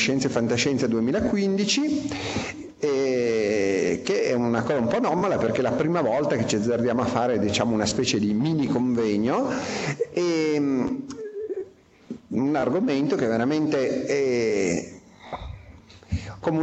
Scienze e Fantascienza 2015 eh, che è una cosa un po' anomala perché è la prima volta che ci azzardiamo a fare diciamo, una specie di mini convegno e mm, un argomento che veramente è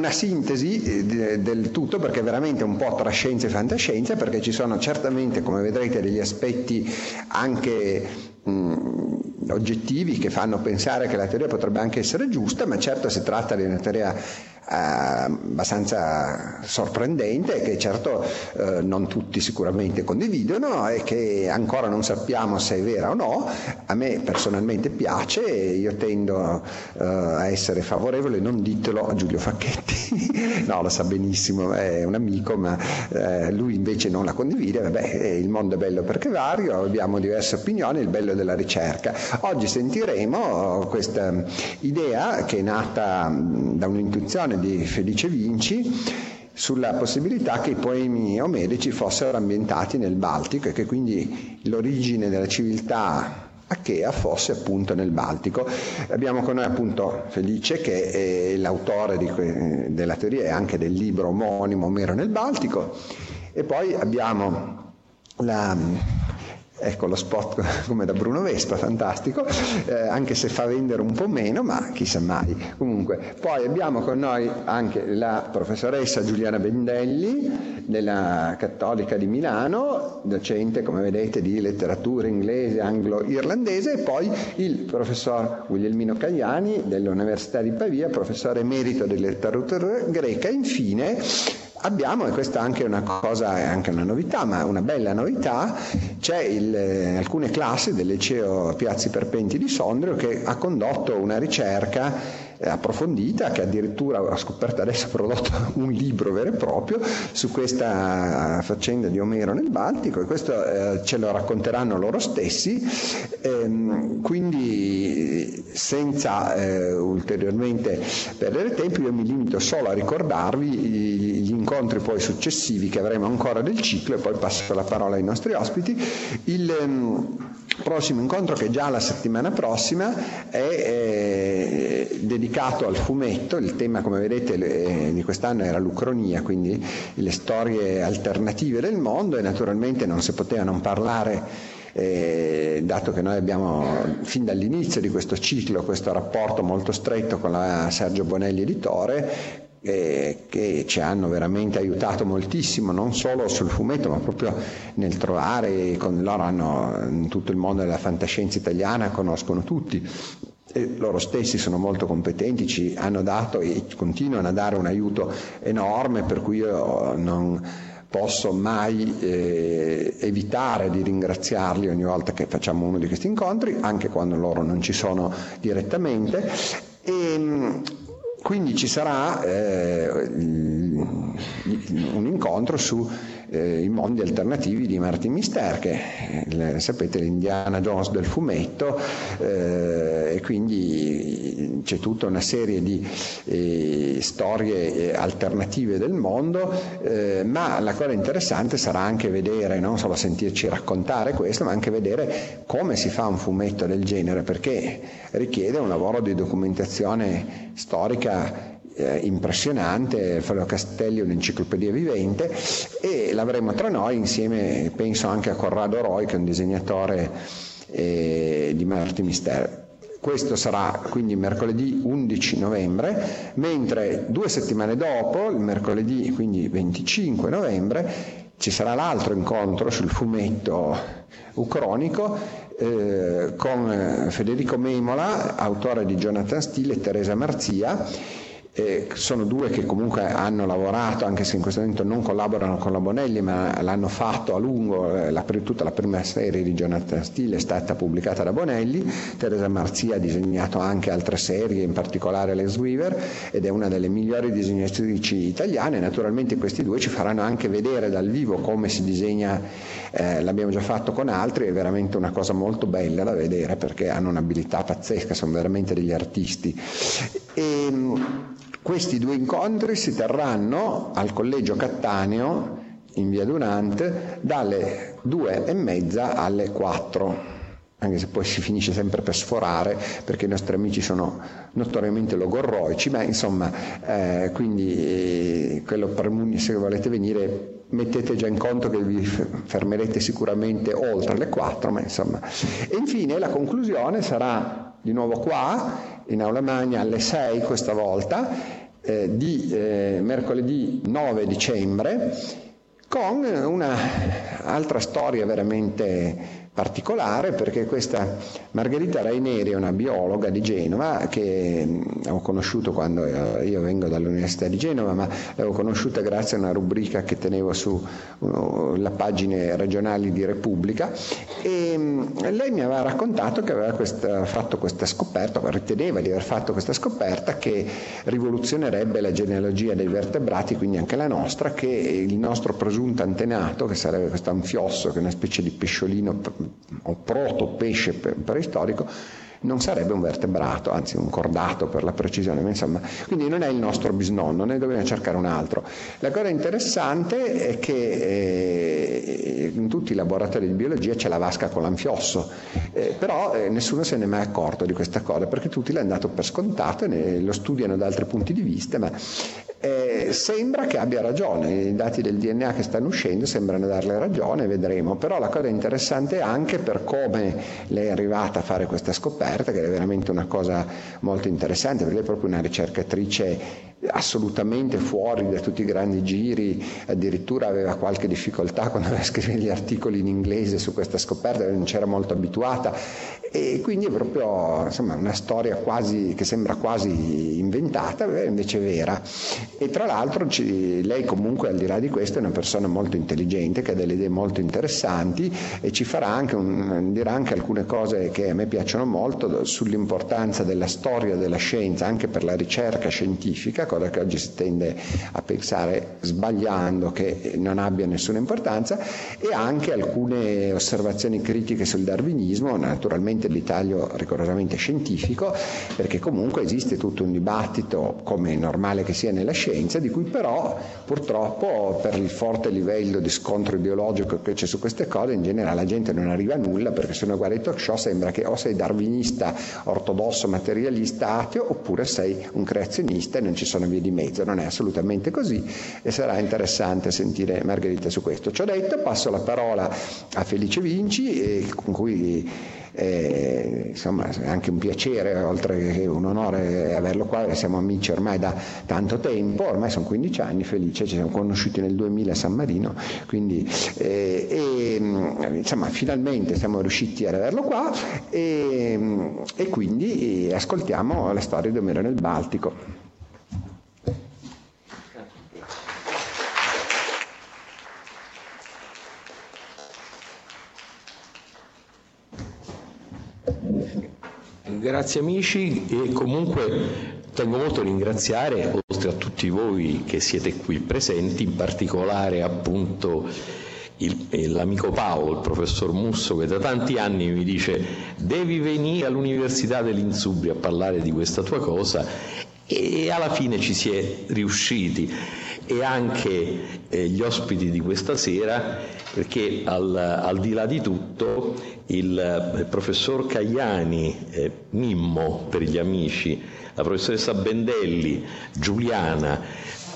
una sintesi eh, del tutto perché è veramente un po' tra scienza e fantascienza perché ci sono certamente come vedrete degli aspetti anche mh, oggettivi che fanno pensare che la teoria potrebbe anche essere giusta ma certo si tratta di una teoria eh, abbastanza sorprendente che certo eh, non tutti sicuramente condividono e che ancora non sappiamo se è vera o no. A me personalmente piace e io tendo eh, a essere favorevole, non ditelo a Giulio Facchetti, no lo sa benissimo, è un amico ma eh, lui invece non la condivide, vabbè il mondo è bello perché vario, abbiamo diverse opinioni, il bello della ricerca. Oggi sentiremo questa idea che è nata da un'intuizione di Felice Vinci sulla possibilità che i poemi omerici fossero ambientati nel Baltico e che quindi l'origine della civiltà Achea fosse appunto nel Baltico. Abbiamo con noi appunto Felice che è l'autore que- della teoria e anche del libro omonimo Omero nel Baltico e poi abbiamo la Ecco lo spot come da Bruno Vespa, fantastico, eh, anche se fa vendere un po' meno, ma chissà mai. Comunque, poi abbiamo con noi anche la professoressa Giuliana Bendelli della Cattolica di Milano, docente, come vedete, di letteratura inglese, anglo-irlandese, e poi il professor Guglielmino Cagliani dell'Università di Pavia, professore emerito di letteratura greca, e infine Abbiamo, e questa è anche una cosa, è anche una novità, ma una bella novità, c'è il, eh, alcune classi del liceo Piazzi Perpenti di Sondrio che ha condotto una ricerca approfondita che addirittura ho scoperto adesso ha prodotto un libro vero e proprio su questa faccenda di Omero nel Baltico e questo eh, ce lo racconteranno loro stessi. Ehm, quindi senza eh, ulteriormente perdere tempo io mi limito solo a ricordarvi gli incontri poi successivi che avremo ancora del ciclo e poi passo la parola ai nostri ospiti. Il ehm, prossimo incontro che già la settimana prossima è eh, dedicato al fumetto, il tema come vedete eh, di quest'anno era l'Ucronia, quindi le storie alternative del mondo e naturalmente non si poteva non parlare eh, dato che noi abbiamo fin dall'inizio di questo ciclo questo rapporto molto stretto con la Sergio Bonelli editore, eh, che ci hanno veramente aiutato moltissimo, non solo sul fumetto, ma proprio nel trovare, con loro hanno in tutto il mondo della fantascienza italiana, conoscono tutti. E loro stessi sono molto competenti, ci hanno dato e continuano a dare un aiuto enorme, per cui io non posso mai eh, evitare di ringraziarli ogni volta che facciamo uno di questi incontri, anche quando loro non ci sono direttamente. E, quindi ci sarà eh, un incontro sui eh, mondi alternativi di Martin Mister, che eh, sapete l'Indiana Jones del fumetto, eh, e quindi c'è tutta una serie di eh, storie eh, alternative del mondo, ma la cosa interessante sarà anche vedere, non solo sentirci raccontare questo, ma anche vedere come si fa un fumetto del genere, perché richiede un lavoro di documentazione storica eh, impressionante, Fabio Castelli è un'enciclopedia vivente e l'avremo tra noi insieme, penso anche a Corrado Roy che è un disegnatore eh, di Marti Mister. Questo sarà quindi mercoledì 11 novembre, mentre due settimane dopo, il mercoledì quindi 25 novembre, ci sarà l'altro incontro sul fumetto ucronico eh, con Federico Memola, autore di Jonathan Steele e Teresa Marzia eh, sono due che comunque hanno lavorato, anche se in questo momento non collaborano con la Bonelli, ma l'hanno fatto a lungo, eh, la, tutta la prima serie di Jonathan Steele è stata pubblicata da Bonelli, Teresa Marzia ha disegnato anche altre serie, in particolare Les Weaver, ed è una delle migliori disegnatrici italiane, naturalmente questi due ci faranno anche vedere dal vivo come si disegna, eh, l'abbiamo già fatto con altri, è veramente una cosa molto bella da vedere perché hanno un'abilità pazzesca, sono veramente degli artisti. E, questi due incontri si terranno al Collegio Cattaneo in via Dunant dalle due e mezza alle 4 anche se poi si finisce sempre per sforare perché i nostri amici sono notoriamente logorroici, ma insomma, eh, quindi eh, quello per se volete venire mettete già in conto che vi fermerete sicuramente oltre le 4, ma insomma. E infine la conclusione sarà di nuovo qua, in aula magna alle 6 questa volta, eh, di eh, mercoledì 9 dicembre, con un'altra storia veramente particolare perché questa Margherita Raineri è una biologa di Genova che mm, ho conosciuto quando eh, io vengo dall'Università di Genova, ma l'avevo conosciuta grazie a una rubrica che tenevo sulle uh, pagine regionali di Repubblica. E um, lei mi aveva raccontato che aveva questa, fatto questa scoperta, riteneva di aver fatto questa scoperta che rivoluzionerebbe la genealogia dei vertebrati, quindi anche la nostra, che il nostro presunto antenato, che sarebbe questo anfiosso, che è una specie di pesciolino o proto pesce preistorico, non sarebbe un vertebrato, anzi un cordato per la precisione, ma insomma, quindi non è il nostro bisnonno, ne dobbiamo cercare un altro. La cosa interessante è che eh, in tutti i laboratori di biologia c'è la vasca con l'anfiosso, eh, però eh, nessuno se ne è mai accorto di questa cosa, perché tutti l'hanno dato per scontato e lo studiano da altri punti di vista, ma eh, sembra che abbia ragione, i dati del DNA che stanno uscendo sembrano darle ragione, vedremo, però la cosa interessante è anche per come lei è arrivata a fare questa scoperta, che è veramente una cosa molto interessante, perché lei è proprio una ricercatrice assolutamente fuori da tutti i grandi giri, addirittura aveva qualche difficoltà quando aveva scrivere gli articoli in inglese su questa scoperta, non c'era molto abituata e quindi è proprio insomma, una storia quasi, che sembra quasi inventata, invece vera. E tra l'altro ci, lei comunque al di là di questo è una persona molto intelligente, che ha delle idee molto interessanti e ci farà anche un, dirà anche alcune cose che a me piacciono molto sull'importanza della storia della scienza anche per la ricerca scientifica cosa che oggi si tende a pensare sbagliando che non abbia nessuna importanza, e anche alcune osservazioni critiche sul darwinismo, naturalmente di taglio rigorosamente scientifico, perché comunque esiste tutto un dibattito, come è normale che sia nella scienza, di cui però purtroppo per il forte livello di scontro ideologico che c'è su queste cose, in generale la gente non arriva a nulla, perché se uno guarda i talk show sembra che o sei darwinista, ortodosso, materialista, ateo, oppure sei un creazionista e non ci sono sono vie di mezzo, non è assolutamente così e sarà interessante sentire Margherita su questo. Ciò detto, passo la parola a Felice Vinci, con cui eh, insomma è anche un piacere, oltre che un onore averlo qua, siamo amici ormai da tanto tempo, ormai sono 15 anni, Felice, ci siamo conosciuti nel 2000 a San Marino, quindi eh, e, insomma finalmente siamo riusciti ad averlo qua e, e quindi ascoltiamo la storia di Omero nel Baltico. Grazie amici e comunque tengo molto a ringraziare, oltre a tutti voi che siete qui presenti, in particolare appunto il, eh, l'amico Paolo, il professor Musso, che da tanti anni mi dice devi venire all'Università dell'Insubria a parlare di questa tua cosa e alla fine ci si è riusciti e anche eh, gli ospiti di questa sera perché al, al di là di tutto il, il professor Cagliani, eh, Mimmo per gli amici, la professoressa Bendelli, Giuliana,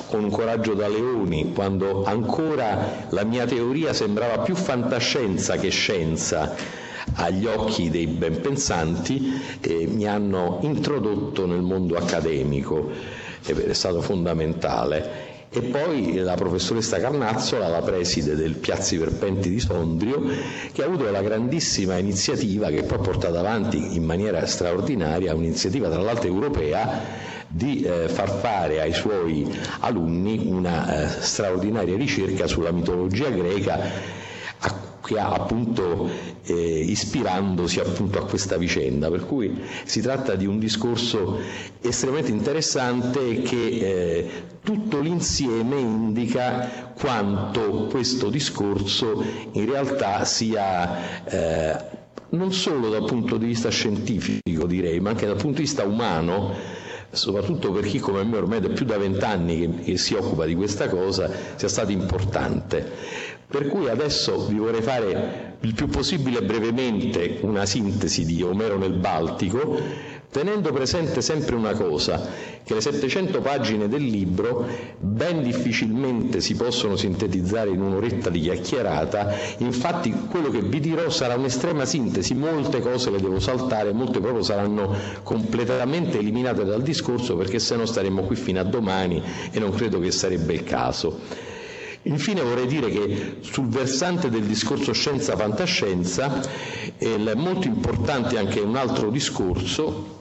con un coraggio da leoni, quando ancora la mia teoria sembrava più fantascienza che scienza agli occhi dei ben pensanti, eh, mi hanno introdotto nel mondo accademico, è stato fondamentale e poi la professoressa Carnazzola, la preside del Piazzi Verpenti di Sondrio, che ha avuto la grandissima iniziativa, che poi ha portato avanti in maniera straordinaria, un'iniziativa tra l'altro europea, di eh, far fare ai suoi alunni una eh, straordinaria ricerca sulla mitologia greca che ha appunto eh, ispirandosi appunto a questa vicenda, per cui si tratta di un discorso estremamente interessante che eh, tutto l'insieme indica quanto questo discorso in realtà sia eh, non solo dal punto di vista scientifico direi, ma anche dal punto di vista umano soprattutto per chi come me ormai da più da vent'anni che, che si occupa di questa cosa, sia stato importante. Per cui adesso vi vorrei fare il più possibile brevemente una sintesi di Omero nel Baltico, tenendo presente sempre una cosa, che le 700 pagine del libro ben difficilmente si possono sintetizzare in un'oretta di chiacchierata, infatti quello che vi dirò sarà un'estrema sintesi, molte cose le devo saltare, molte proprio saranno completamente eliminate dal discorso perché se no staremmo qui fino a domani e non credo che sarebbe il caso. Infine vorrei dire che sul versante del discorso scienza-fantascienza è molto importante anche un altro discorso,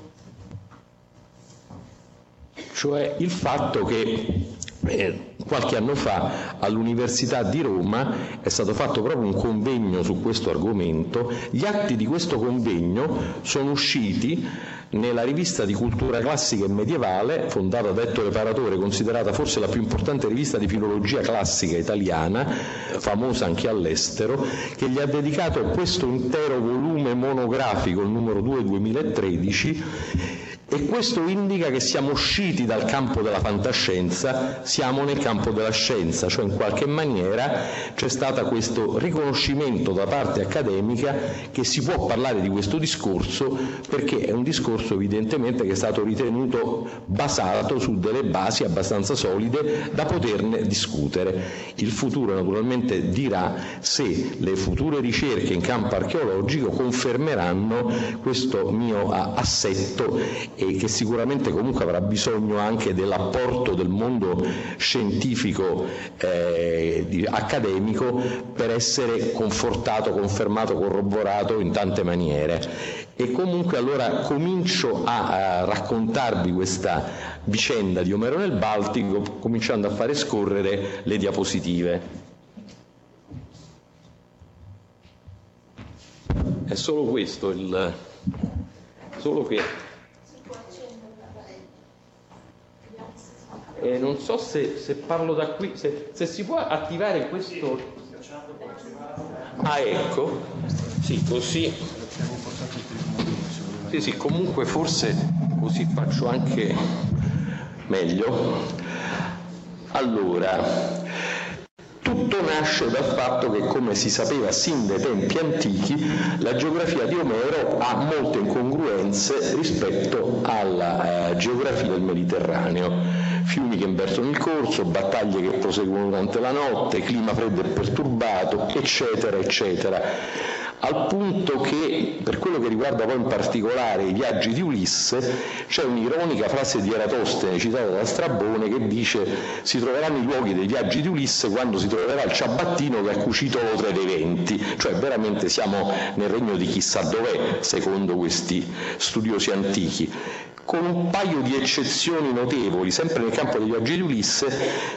cioè il fatto che eh, qualche anno fa all'Università di Roma è stato fatto proprio un convegno su questo argomento, gli atti di questo convegno sono usciti nella rivista di cultura classica e medievale, fondata da Ettore Paratore, considerata forse la più importante rivista di filologia classica italiana, famosa anche all'estero, che gli ha dedicato questo intero volume monografico, il numero 2 2013, e questo indica che siamo usciti dal campo della fantascienza, siamo nel campo della scienza, cioè in qualche maniera c'è stato questo riconoscimento da parte accademica che si può parlare di questo discorso perché è un discorso evidentemente che è stato ritenuto basato su delle basi abbastanza solide da poterne discutere. Il futuro naturalmente dirà se le future ricerche in campo archeologico confermeranno questo mio assetto e che sicuramente comunque avrà bisogno anche dell'apporto del mondo scientifico eh, accademico per essere confortato, confermato, corroborato in tante maniere. E comunque allora comincio a, a raccontarvi questa vicenda di Omero nel Baltico cominciando a fare scorrere le diapositive. È solo questo il solo che Eh, non so se, se, parlo da qui, se, se, si può attivare questo. Ah, ecco, sì, così. Sì, sì, comunque forse così faccio anche meglio. Allora, tutto nasce dal fatto che, come si sapeva sin dai tempi antichi, la geografia di Omero ha molte incongruenze rispetto alla eh, geografia del Mediterraneo. Fiumi che invertono il corso, battaglie che proseguono durante la notte, clima freddo e perturbato, eccetera, eccetera al punto che per quello che riguarda poi in particolare i viaggi di Ulisse c'è un'ironica frase di Eratostene citata da Strabone che dice si troveranno i luoghi dei viaggi di Ulisse quando si troverà il ciabattino che ha cucito l'otre dei venti, cioè veramente siamo nel regno di chissà dov'è secondo questi studiosi antichi con un paio di eccezioni notevoli, sempre nel campo dei viaggi di Ulisse,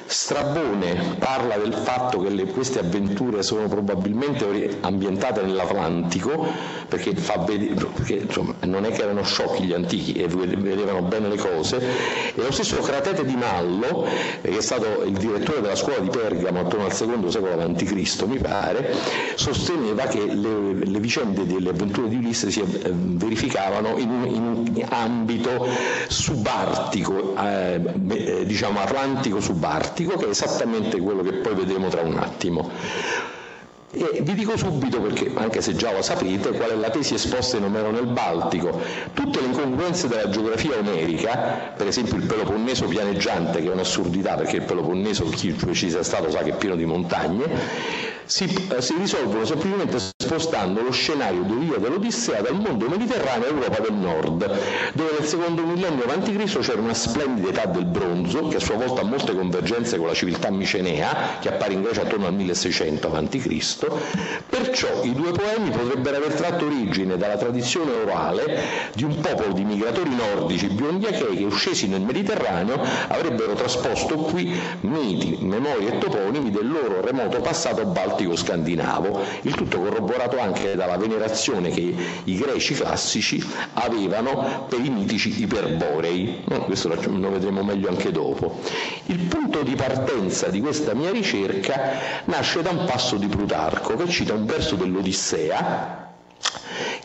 Strabone parla del fatto che le, queste avventure sono probabilmente ambientate nell'Atlantico, perché, vedere, perché insomma, non è che erano sciocchi gli antichi e vedevano bene le cose, e lo stesso Cratete di Mallo, che è stato il direttore della scuola di Pergamo attorno al secondo secolo a.C., mi pare, sosteneva che le, le vicende delle avventure di Ulisse si eh, verificavano in in un ambito subartico, eh, eh, diciamo atlantico subartico, che è esattamente quello che poi vedremo tra un attimo. E vi dico subito, perché anche se già lo sapete, qual è la tesi esposta in Omero nel Baltico. Tutte le incongruenze della geografia omerica, per esempio il Peloponneso pianeggiante, che è un'assurdità perché il Peloponneso, chi ci sia stato sa che è pieno di montagne, si, eh, si risolvono semplicemente spostando lo scenario dell'Ia dell'Odissea dal mondo mediterraneo all'Europa del Nord, dove nel secondo millennio a.C. c'era una splendida età del bronzo, che a sua volta ha molte convergenze con la civiltà micenea, che appare in Grecia attorno al 1600 a.C., perciò i due poemi potrebbero aver tratto origine dalla tradizione orale di un popolo di migratori nordici biondi achei che uscesi nel Mediterraneo avrebbero trasposto qui miti, memorie e toponimi del loro remoto passato baltico baltico scandinavo, il tutto corroborato anche dalla venerazione che i greci classici avevano per i mitici iperborei, questo lo vedremo meglio anche dopo. Il punto di partenza di questa mia ricerca nasce da un passo di Plutarco che cita un verso dell'Odissea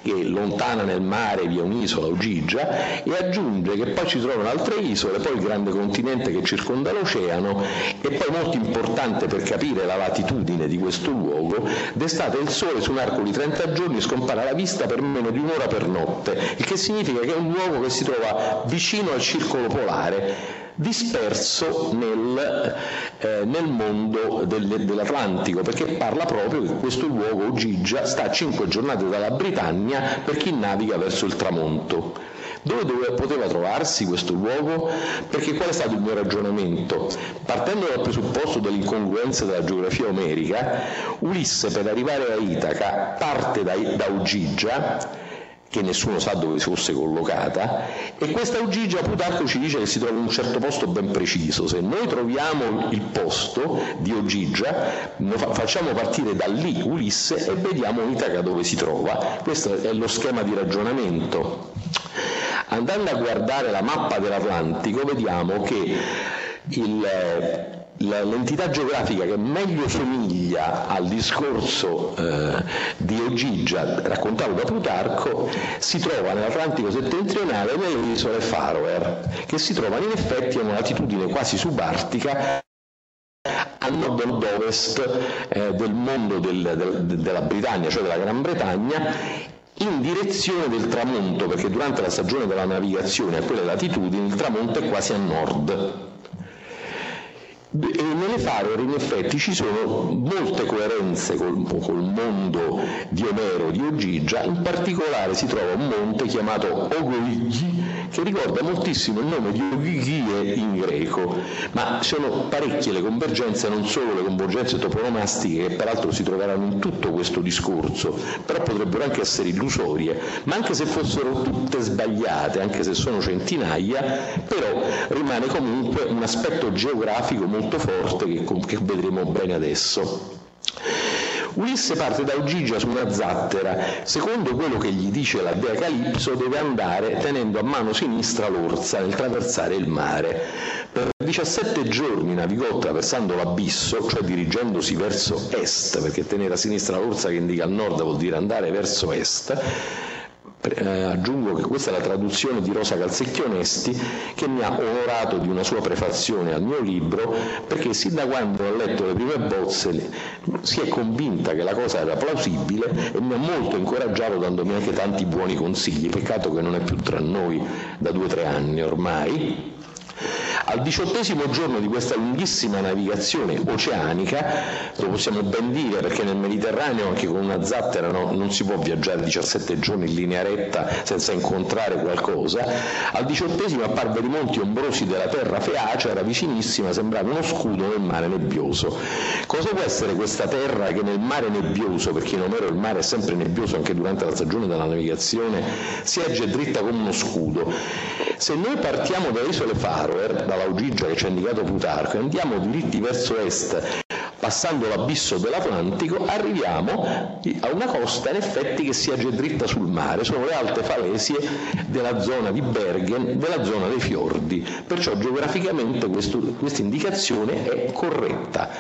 che lontana nel mare vi è un'isola, Ugigia, e aggiunge che poi ci trovano altre isole, poi il grande continente che circonda l'oceano e poi molto importante per capire la latitudine di questo luogo, d'estate il sole su un arco di 30 giorni scompare alla vista per meno di un'ora per notte, il che significa che è un luogo che si trova vicino al circolo polare, disperso nel, eh, nel mondo del, dell'Atlantico, perché parla proprio che questo luogo, Gigia, sta a cinque giornate dalla Britannia per chi naviga verso il tramonto. Dove, dove, poteva trovarsi questo luogo? Perché qual è stato il mio ragionamento? Partendo dal presupposto dell'incongruenza della geografia omerica, Ulisse per arrivare a Itaca parte da, da Ugigia, che nessuno sa dove fosse collocata, e questa Ugigia Plutarco ci dice che si trova in un certo posto ben preciso. Se noi troviamo il posto di Ogigia, facciamo partire da lì Ulisse e vediamo Itaca dove si trova. Questo è lo schema di ragionamento. Andando a guardare la mappa dell'Atlantico, vediamo che il l'entità geografica che meglio somiglia al discorso eh, di Ogigia raccontato da Plutarco si trova nell'Atlantico settentrionale nelle isole Faroe, che si trovano in effetti a una latitudine quasi subartica a nord-ovest eh, del mondo del, del, della Britannia, cioè della Gran Bretagna, in direzione del tramonto, perché durante la stagione della navigazione a quelle latitudini il tramonto è quasi a nord. Nelle Faroe in effetti ci sono molte coerenze col, col, mondo di Omero, di Ogigia, in particolare si trova un monte chiamato Ogoigi che ricorda moltissimo il nome di Ogigie in greco, ma sono parecchie le convergenze, non solo le convergenze toponomastiche che peraltro si troveranno in tutto questo discorso, però potrebbero anche essere illusorie, ma anche se fossero tutte sbagliate, anche se sono centinaia, però rimane comunque un aspetto geografico molto molto forte che, che vedremo bene adesso. Ulisse parte da Ugigia su una zattera, secondo quello che gli dice la dea Calipso deve andare tenendo a mano sinistra l'orsa nel traversare il mare. Per 17 giorni navigò attraversando l'abisso, cioè dirigendosi verso est, perché tenere a sinistra l'orsa che indica al nord vuol dire andare verso est, eh, aggiungo che questa è la traduzione di Rosa Calzecchi Onesti che mi ha onorato di una sua prefazione al mio libro perché sin da quando ho letto le prime bozze si è convinta che la cosa era plausibile e mi ha molto incoraggiato dandomi anche tanti buoni consigli, peccato che non è più tra noi da due o tre anni ormai. Al diciottesimo giorno di questa lunghissima navigazione oceanica, lo possiamo ben dire perché nel Mediterraneo anche con una zattera no, non si può viaggiare 17 giorni in linea retta senza incontrare qualcosa, al diciottesimo apparve i monti ombrosi della terra feace, era vicinissima, sembrava uno scudo nel mare nebbioso. Cosa può essere questa terra che nel mare nebbioso, perché in Omero il mare è sempre nebbioso anche durante la stagione della navigazione, si erge dritta come uno scudo? Se noi partiamo dalle isole Faroe, da dall'Augigia che ci ha indicato Plutarco e andiamo diritti verso est passando l'abisso dell'Atlantico, arriviamo a una costa in effetti che si agge dritta sul mare, sono le alte falesie della zona di Bergen, della zona dei fiordi, perciò geograficamente questa indicazione è corretta.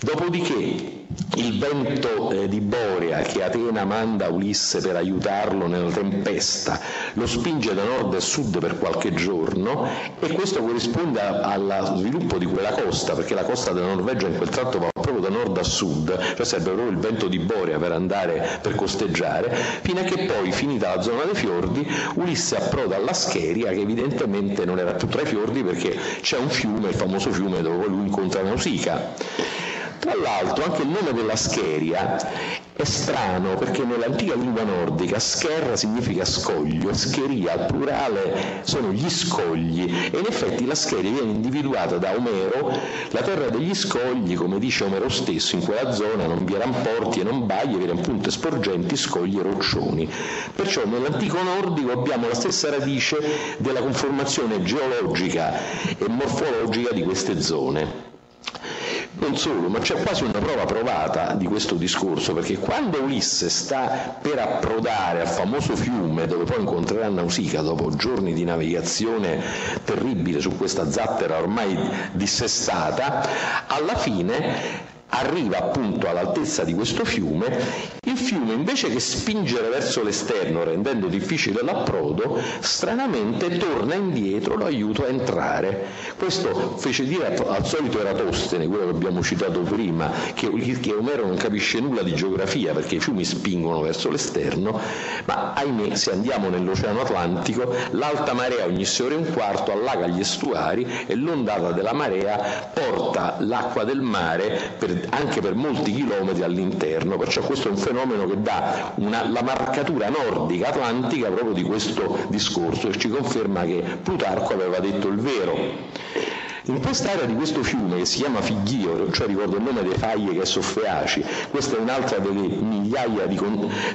Dopodiché il vento eh, di Borea che Atena manda a Ulisse per aiutarlo nella tempesta lo spinge da nord a sud per qualche giorno e questo corrisponde allo sviluppo di quella costa perché la costa della Norvegia in quel tratto va proprio da nord a sud cioè serve proprio il vento di Borea per andare per costeggiare fino a che poi finita la zona dei fiordi Ulisse approda alla Scheria che evidentemente non era più tra i fiordi perché c'è un fiume il famoso fiume dove lui incontra Nausicaa tra l'altro anche il nome della Scheria è strano perché nell'antica lingua nordica scherra significa scoglio, scheria al plurale sono gli scogli e in effetti la Scheria viene individuata da Omero, la terra degli scogli, come dice Omero stesso, in quella zona non vi erano porti e non bagli, vi erano punte sporgenti, scogli e roccioni. Perciò nell'antico nordico abbiamo la stessa radice della conformazione geologica e morfologica di queste zone. Non solo, ma c'è quasi una prova provata di questo discorso, perché quando Ulisse sta per approdare al famoso fiume dove poi incontrerà Nausicaa dopo giorni di navigazione terribile su questa zattera ormai dissestata, alla fine arriva appunto all'altezza di questo fiume, il fiume invece che spingere verso l'esterno rendendo difficile l'approdo, stranamente torna indietro, lo aiuta a entrare. Questo fece dire al solito Eratostene, quello che abbiamo citato prima, che, che Omero non capisce nulla di geografia perché i fiumi spingono verso l'esterno, ma ahimè se andiamo nell'Oceano Atlantico l'alta marea ogni sei ore e un quarto allaga gli estuari e l'ondata della marea porta l'acqua del mare per anche per molti chilometri all'interno, perciò questo è un fenomeno che dà una, la marcatura nordica atlantica proprio di questo discorso e ci conferma che Plutarco aveva detto il vero. In quest'area di questo fiume che si chiama Fighio, cioè ricordo il nome dei faglie che è Soffeaci, questa è un'altra delle migliaia di,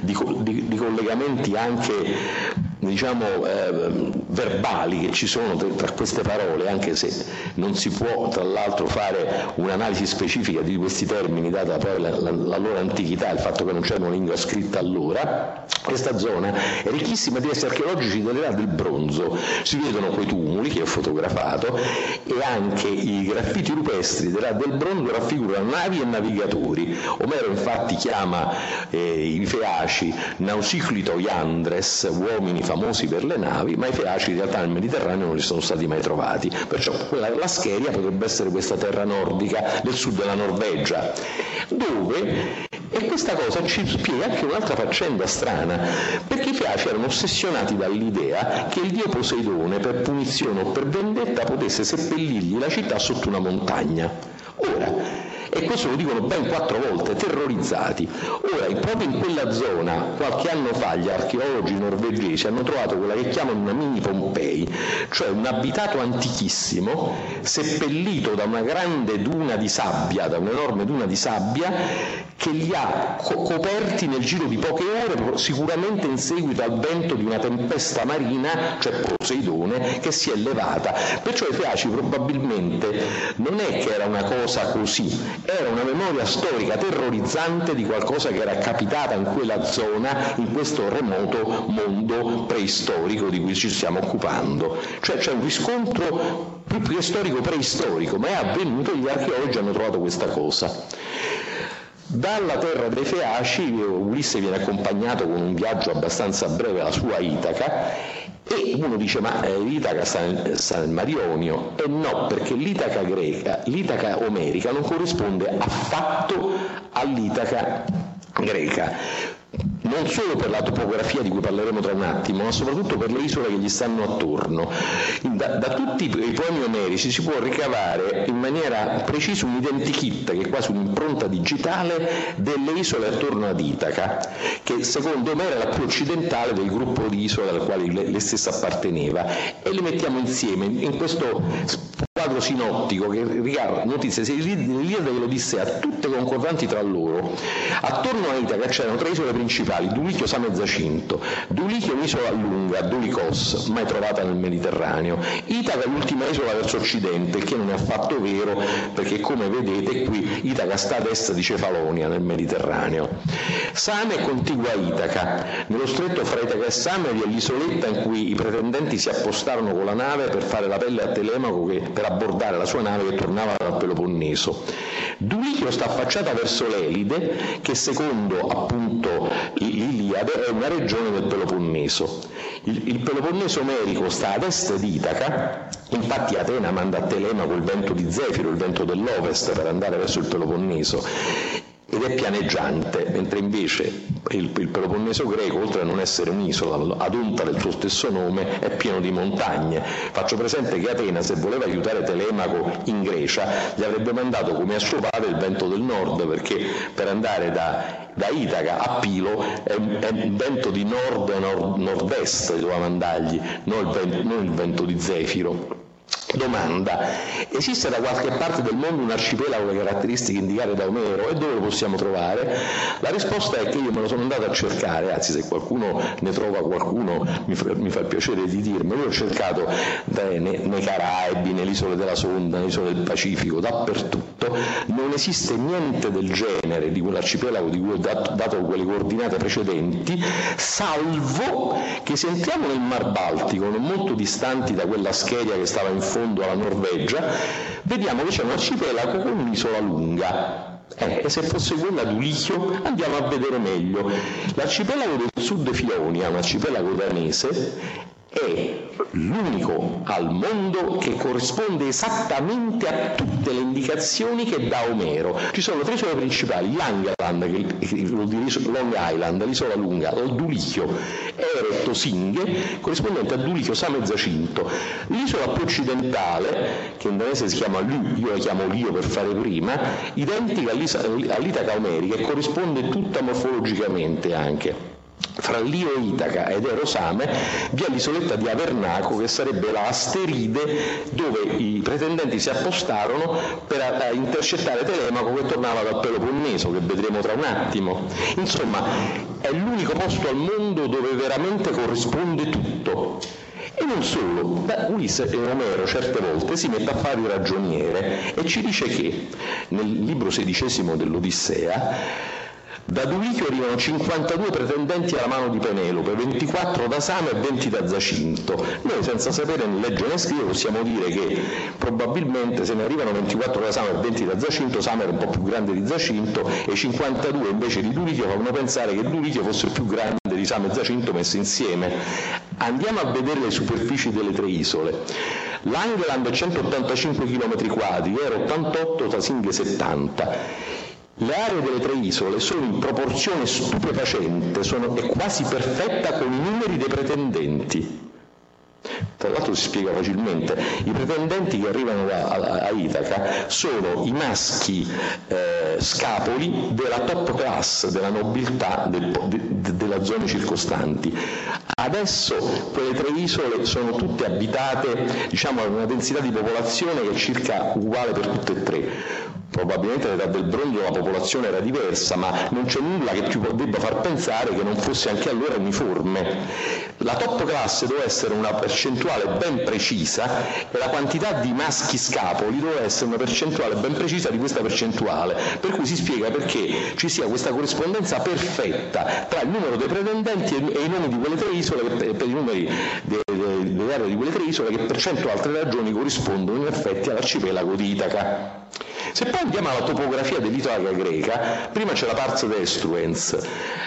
di, di, di collegamenti anche diciamo, eh, verbali che ci sono tra queste parole, anche se non si può tra l'altro fare un'analisi specifica di questi termini, data poi la, la, la loro antichità, il fatto che non c'era una lingua scritta allora, questa zona è ricchissima di resti archeologici dell'età del bronzo, si vedono quei tumuli che ho fotografato e anche i graffiti rupestri dell'età del bronzo raffigurano navi e navigatori. Omero infatti chiama eh, i feaci nausiclito iandres, uomini famosi per le navi, ma i feaci in realtà nel Mediterraneo non li sono stati mai trovati, perciò quella, la Scheria potrebbe essere questa terra nordica del sud della Norvegia, dove e questa cosa ci spiega anche un'altra faccenda strana, perché i Feaci erano ossessionati dall'idea che il dio Poseidone, per punizione o per vendetta, potesse seppellirgli la città sotto una montagna. Ora, e questo lo dicono ben quattro volte, terrorizzati. Ora, proprio in quella zona, qualche anno fa, gli archeologi norvegesi hanno trovato quella che chiamano una mini Pompei, cioè un abitato antichissimo, seppellito da una grande duna di sabbia, da un'enorme duna di sabbia, che li ha co- coperti nel giro di poche ore, sicuramente in seguito al vento di una tempesta marina, cioè Poseidone, che si è levata. Perciò i Feaci probabilmente non è che era una cosa così, era una memoria storica terrorizzante di qualcosa che era capitata in quella zona, in questo remoto mondo preistorico di cui ci stiamo occupando. Cioè c'è un riscontro più che storico preistorico, ma è avvenuto e gli archeologi hanno trovato questa cosa. Dalla terra dei Feaci Ulisse viene accompagnato con un viaggio abbastanza breve alla sua Itaca e uno dice ma eh, l'Itaca sta nel, sta nel Mar Ionio e no perché l'Itaca greca, l'Itaca omerica non corrisponde affatto all'Itaca greca non solo per la topografia di cui parleremo tra un attimo, ma soprattutto per le isole che gli stanno attorno. Da, da tutti i poemi omerici si può ricavare in maniera precisa un identikit, che è quasi un'impronta digitale, delle isole attorno ad Itaca, che secondo Omero è la più occidentale del gruppo di isole al quale lei stessa apparteneva, e le mettiamo insieme in questo quadro sinottico che ricava notizie dell'Iliade e dell'Odissea, tutte concordanti tra loro. Attorno a Itaca c'erano tre isole principali, Dulichio, Same e Zacinto. Dulichio è un'isola lunga, Dulicos, mai trovata nel Mediterraneo. Itaca è l'ultima isola verso occidente, che non è affatto vero, perché come vedete qui Itaca sta ad est di Cefalonia, nel Mediterraneo. Same è contigua a Itaca. Nello stretto fra Itaca e Same vi è l'isoletta in cui i pretendenti si appostarono con la nave per fare la pelle a Telemaco che, per abbordare la sua nave che tornava dal Peloponneso. Dulichio sta affacciata verso l'Elide, che secondo appunto l'Iliade è una regione del Peloponneso. Il, il Peloponneso omerico sta ad est di Itaca, infatti Atena manda a Telemaco il vento di Zefiro, il vento dell'ovest per andare verso il Peloponneso ed è pianeggiante, mentre invece il, il, Peloponneso greco, oltre a non essere un'isola, adunta del suo stesso nome, è pieno di montagne. Faccio presente che Atena, se voleva aiutare Telemaco in Grecia, gli avrebbe mandato come a suo padre il vento del nord, perché per andare da, da Itaca a Pilo è, è un vento di nord-nord-est doveva mandargli, non il, vento, non il vento di Zefiro. Domanda, esiste da qualche parte del mondo un arcipelago con le caratteristiche indicate da Omero? E dove lo possiamo trovare? La risposta è che io me lo sono andato a cercare, anzi se qualcuno ne trova qualcuno mi fa, mi fa piacere di dirmelo, io ho cercato nei, nei Caraibi, nell'isola della Sonda, nell'isola del Pacifico, dappertutto, non esiste niente del genere di quell'arcipelago di cui ho dato, dato quelle coordinate precedenti, salvo che se entriamo nel Mar Baltico, non molto distanti da quella scheria che stava in fondo alla Norvegia, vediamo che c'è un arcipelago con un'isola lunga. Eh, e se fosse quella d'Ulicchio andiamo a vedere meglio. L'arcipelago del sud Fionia, un arcipelago danese, è l'unico al mondo che corrisponde esattamente a tutte le indicazioni che dà Omero. Ci sono tre isole principali, vuol dire Long Island, l'isola lunga, Dulicchio, Ere Tosinghe, corrispondente a Dulicchio Same Zacinto. L'isola più occidentale, che in danese si chiama Lu, io la chiamo Lio per fare prima, identica all'Itaca Omerica e corrisponde tutta morfologicamente anche fra Lio Itaca ed Erosame vi è l'isoletta di Avernaco che sarebbe la asteride dove i pretendenti si appostarono per eh, intercettare Telemaco che tornava dal Peloponneso che vedremo tra un attimo. Insomma è l'unico posto al mondo dove veramente corrisponde tutto. E non solo, Beh, Ulisse e Romero certe volte si mette a fare il ragioniere e ci dice che nel libro sedicesimo dell'Odissea da Dulicchio arrivano 52 pretendenti alla mano di Penelope, 24 da Sama e 20 da Zacinto. Noi senza sapere né leggere né scrivere possiamo dire che probabilmente se ne arrivano 24 da Sama e 20 da Zacinto, Sama era un po' più grande di Zacinto e 52 invece di Dulicchio fanno pensare che Dulicchio fosse più grande di Sama e Zacinto messi insieme. Andiamo a vedere le superfici delle tre isole. L'Angeland è 185 km quadri, era 88, Tasinghe 70. Le aree delle tre isole sono in proporzione stupefacente, sono, è quasi perfetta con i numeri dei pretendenti. Tra l'altro si spiega facilmente, i pretendenti che arrivano a, a, a Itaca sono i maschi eh, scapoli della top class, della nobiltà del, de, de, della zone circostanti. Adesso quelle tre isole sono tutte abitate diciamo, a una densità di popolazione che è circa uguale per tutte e tre probabilmente all'età del bronzo la popolazione era diversa, ma non c'è nulla che più debba far pensare che non fosse anche allora uniforme. La top class doveva essere una percentuale ben precisa e la quantità di maschi scapoli doveva essere una percentuale ben precisa di questa percentuale, per cui si spiega perché ci sia questa corrispondenza perfetta tra il numero dei pretendenti e i nomi di quelle tre isole, per i numeri delle aree di quelle tre isole, che per cento altre ragioni corrispondono in effetti all'arcipelago di Itaca. Se poi andiamo alla topografia dell'isola greca, prima c'è la Pars Destruens,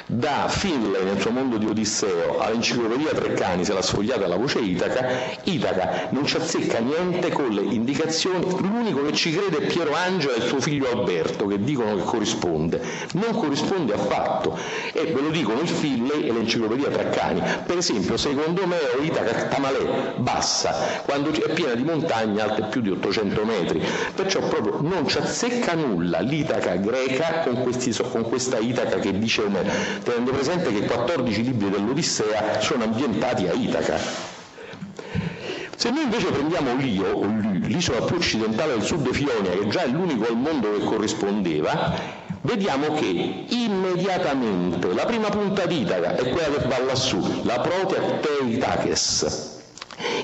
da Finlay nel suo mondo di Odisseo all'enciclopedia Treccani, se l'ha sfogliata la voce Itaca, Itaca non ci azzecca niente con le indicazioni, l'unico che ci crede è Piero Angela e suo figlio Alberto, che dicono che corrisponde, non corrisponde affatto, e ve lo dicono il Finlay e l'enciclopedia Treccani, per esempio secondo me Itaca Tamalè, bassa, quando è piena di montagne alte più di 800 metri, perciò proprio non ci azzecca nulla l'Itaca greca con, questi, con questa Itaca che dice Omero, tenendo presente che 14 libri dell'Odissea sono ambientati a Itaca. Se noi invece prendiamo Lio, l'isola più occidentale del sud Fionia, che già è l'unico al mondo che corrispondeva, vediamo che immediatamente la prima punta d'Itaca è quella che va lassù, la Protea Teitaches,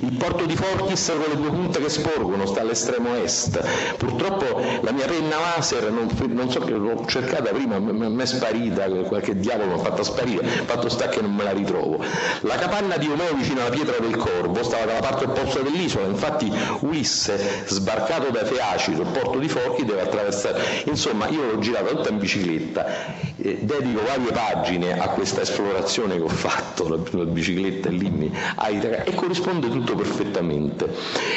il porto di Fortis con le due punte che sporgono sta all'estremo est. Purtroppo la mia penna laser, non, non so che l'ho cercata prima, mi è sparita, qualche diavolo mi ha fatto sparire, fatto sta che non me la ritrovo. La capanna di Omeo vicino alla pietra del Corvo stava dalla parte opposta dell'isola, infatti Ulisse, sbarcato da Feaci sul porto di Forchi, deve attraversare. Insomma, io l'ho girata tutta in bicicletta, dedico varie pagine a questa esplorazione che ho fatto, la, la bicicletta e l'Immi, e corrisponde risponde tutto perfettamente.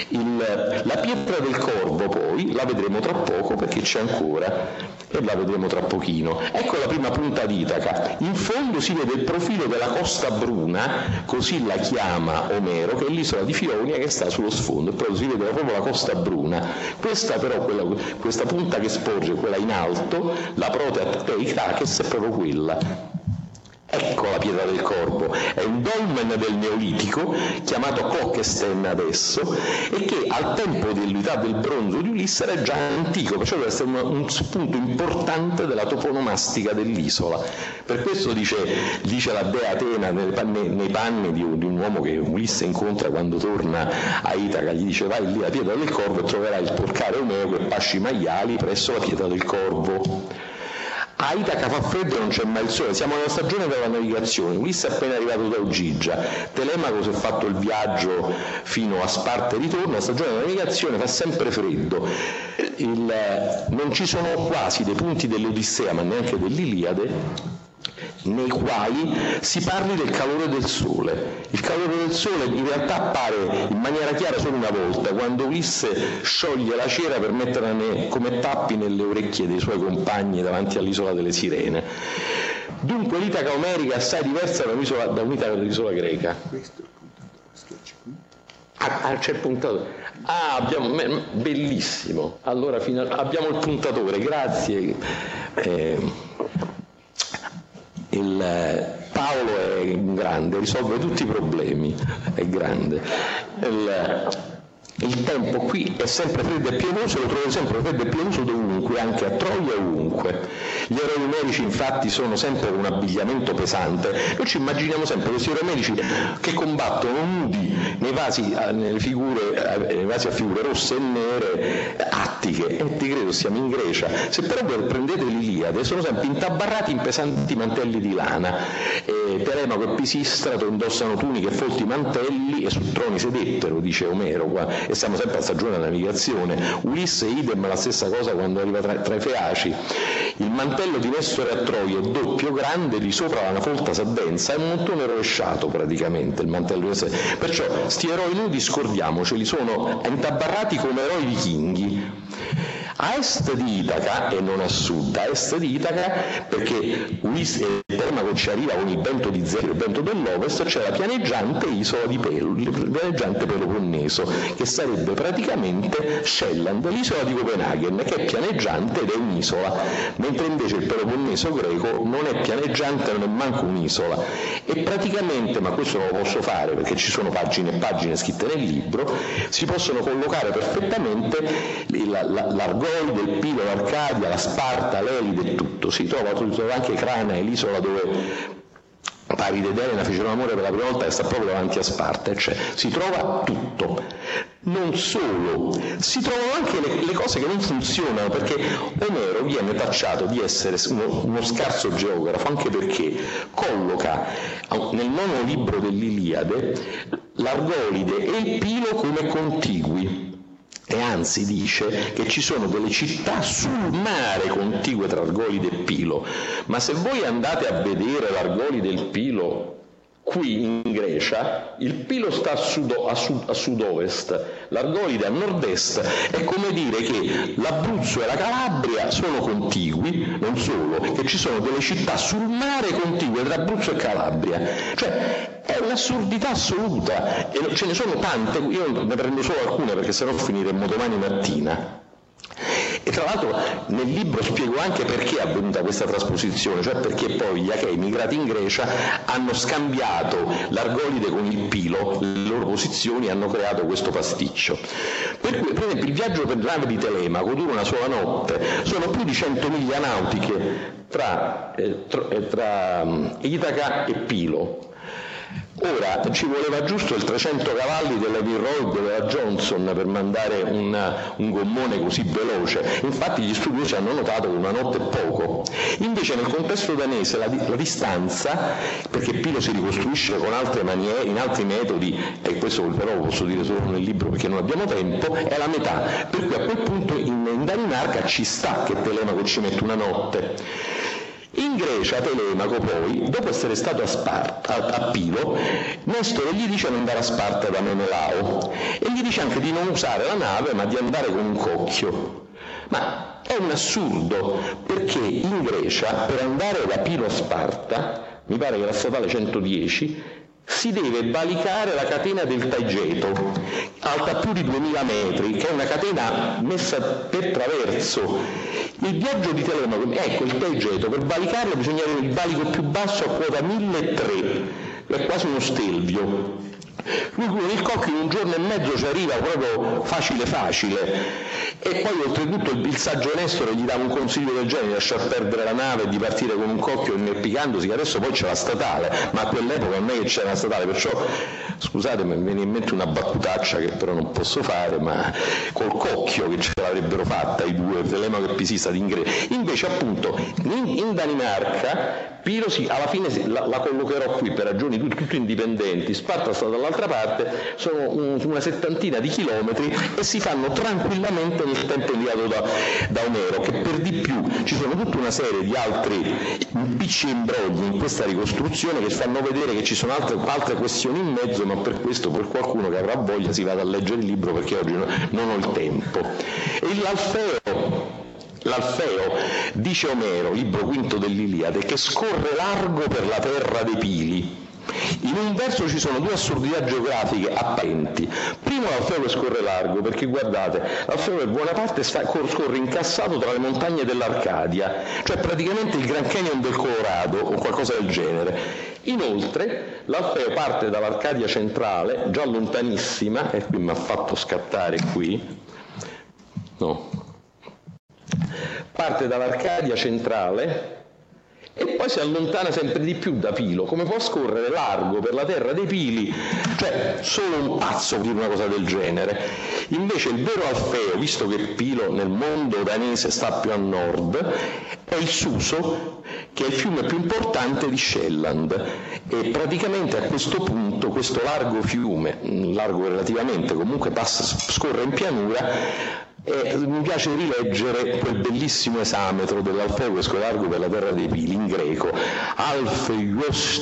Il, la pietra del corvo poi la vedremo tra poco perché c'è ancora e la vedremo tra pochino. Ecco la prima punta d'Itaca. In fondo si vede il profilo della Costa Bruna, così la chiama Omero, che è l'isola di Fionia che sta sullo sfondo, e poi si vede proprio la Costa Bruna. Questa però, quella, questa punta che sporge, quella in alto, la protea Teikakes è proprio quella Ecco la pietra del corpo, è un dolmen del Neolitico, chiamato Kokesten adesso, e che al tempo dell'età del bronzo di Ulisse era già antico, perciò deve essere un, un spunto importante della toponomastica dell'isola. Per questo dice, dice la dea Atena nei panni, nei panni di, di, un uomo che Ulisse incontra quando torna a Itaca, gli dice vai lì alla pietra del corvo e troverai il porcare Omeo che pasci i maiali presso la pietra del corvo. A Itaca fa freddo e non c'è mai il sole, siamo nella stagione della navigazione, Ulisse è appena arrivato da Ugigia, Telemaco si è fatto il viaggio fino a Sparta e ritorno, la stagione della navigazione fa sempre freddo. il, non ci sono quasi dei punti dell'Odissea, ma neanche dell'Iliade, nei quali si parli del calore del sole. Il calore del sole in realtà appare in maniera chiara solo una volta, quando Ulisse scioglie la cera per metterla come tappi nelle orecchie dei suoi compagni davanti all'isola delle sirene. Dunque l'Itaca omerica è assai diversa da un'Itaca, da un'Itaca dell'isola greca. Ah, ah, c'è il puntatore. Ah, abbiamo, bellissimo. Allora, abbiamo il puntatore, grazie. Eh, il, Paolo è grande, risolve tutti i problemi, è grande. Il, il tempo qui è sempre freddo e pienoso, lo trovo sempre freddo e pienoso dovunque, anche a Troia ovunque. Gli eroi numerici infatti sono sempre un abbigliamento pesante. Noi ci immaginiamo sempre questi eroi numerici che combattono nudi nei vasi, eh, figure, eh, nei vasi a figure rosse e nere, attiche. E ti credo, siamo in Grecia. Se però prendete l'Iliade, sono sempre intabarrati in pesanti mantelli di lana. E Telemaco e Pisistrato indossano tuniche e folti mantelli e su troni sedettero, dice Omero qua e siamo sempre a stagione della navigazione. Ulisse idem la stessa cosa quando arriva tra, tra i Feaci. Il mantello di Nessore a Troia è doppio, grande, di sopra la folta s'addensa, è un montone rovesciato praticamente il mantello di Nessore. Perciò sti eroi nudi scordiamoceli, sono intabarrati come eroi vichinghi. A est di Itaca e non a sud, a est di Itaca perché il Telemaco ci arriva con il vento di Zero, il vento dell'Ovest, c'è la pianeggiante isola di Pelo, pianeggiante Peloponneso, che sarebbe praticamente Shelland, l'isola di Copenaghen, che è pianeggiante ed è un'isola, mentre invece il Peloponneso greco non è pianeggiante, non è manco un'isola. E praticamente, ma questo non lo posso fare perché ci sono pagine e pagine scritte nel libro, si possono collocare perfettamente l'argomento Gol, del Pilo, l'Arcadia, la Sparta, l'Elide tutto. Si trova, anche Crana, l'isola dove Paride ed Elena fecero l'amore per la prima volta e sta proprio davanti a Sparta, cioè si trova tutto. Non solo, si trovano anche le, le, cose che non funzionano, perché Omero viene tacciato di essere uno, uno scarso geografo, anche perché colloca nel nono libro dell'Iliade l'Argolide e il Pilo come contigui e anzi dice che ci sono delle città sul mare contigue tra Argolide e Pilo, ma se voi andate a vedere l'Argolide e il Pilo qui in Grecia, il Pilo sta a, sud, a, sud, a sud-ovest, l'Argolide a nord-est, è come dire che l'Abruzzo e la Calabria sono contigui, non solo, che ci sono delle città sul mare contigue tra Abruzzo e Calabria, cioè è un'assurdità assoluta. E ce ne sono tante, io ne prendo solo alcune perché sennò finiremmo domani mattina. E tra l'altro nel libro spiego anche perché è avvenuta questa trasposizione, cioè perché poi gli Achei migrati in Grecia hanno scambiato l'Argolide con il Pilo, le loro posizioni hanno creato questo pasticcio. Per, per esempio il viaggio per nave di Telemaco dura una sola notte, sono più di 100 miglia nautiche tra, eh, tra, eh, tra um, Itaca e Pilo, Ora ci voleva giusto il 300 cavalli della Royd della Johnson per mandare una, un gommone così veloce, infatti gli studiosi hanno notato che una notte è poco. Invece nel contesto danese la, la distanza, perché Pilo si ricostruisce con altre maniere, in altri metodi, e questo però lo posso dire solo nel libro perché non abbiamo tempo, è la metà, per cui a quel punto in, in Danimarca ci sta che Telemaco ci mette una notte. In Grecia Telemaco poi, dopo essere stato a, Sparta, a, a Pilo, Nestore gli dice di andare a Sparta da Menelao e gli dice anche di non usare la nave ma di andare con un cocchio. Ma è un assurdo perché in Grecia per andare da Pilo a Sparta, mi pare che la statale 110, si deve valicare la catena del Taigeto, alta più di 2000 metri, che è una catena messa per traverso. Il viaggio di Telemaco, ecco il Taigeto, per valicarlo bisogna avere il valico più basso a quota 1003, è quasi uno stelvio. Lui con il cocchio in un giorno e mezzo ci arriva proprio facile facile. E poi oltretutto il, il saggio Nestore gli dava un consiglio del genere di lasciar perdere la nave e di partire con un cocchio inerpicandosi che adesso poi c'è la statale ma a quell'epoca non è che c'era la statale perciò scusate mi viene in mente una battutaccia che però non posso fare ma col cocchio che ce l'avrebbero fatta i due Telemaco e Pisista d'Ingresso invece appunto in, in Danimarca Piro alla fine la, la, collocherò qui per ragioni tutte, tutte indipendenti, Sparta sta dall'altra parte, sono un, una settantina di chilometri e si fanno tranquillamente nel tempo indicato da, da Omero, che per di più ci sono tutta una serie di altri e imbrogli in questa ricostruzione che fanno vedere che ci sono altre, altre questioni in mezzo, ma per questo per qualcuno che avrà voglia si vada a leggere il libro perché oggi no, non ho il tempo. E l'Alfeo L'Alfeo, dice Omero, libro quinto dell'Iliade, che scorre largo per la terra dei Pili. In un verso ci sono due assurdità geografiche apparenti. Primo l'Alfeo che scorre largo, perché guardate, l'Alfeo per buona parte sta, scorre incassato tra le montagne dell'Arcadia, cioè praticamente il Grand Canyon del Colorado o qualcosa del genere. Inoltre l'Alfeo parte dall'Arcadia centrale, già lontanissima, e qui mi ha fatto scattare qui, no, parte dall'Arcadia centrale e poi si allontana sempre di più da Pilo, come può scorrere largo per la terra dei Pili, cioè solo un pazzo dire una cosa del genere. Invece il vero Alfeo, visto che Pilo nel mondo danese sta più a nord, è il Suso, che è il fiume più importante di Shelland e praticamente a questo punto questo largo fiume, largo relativamente, comunque passa, scorre in pianura, e mi piace rileggere quel bellissimo esametro dell'Alfeo largo per la terra dei Pili in greco.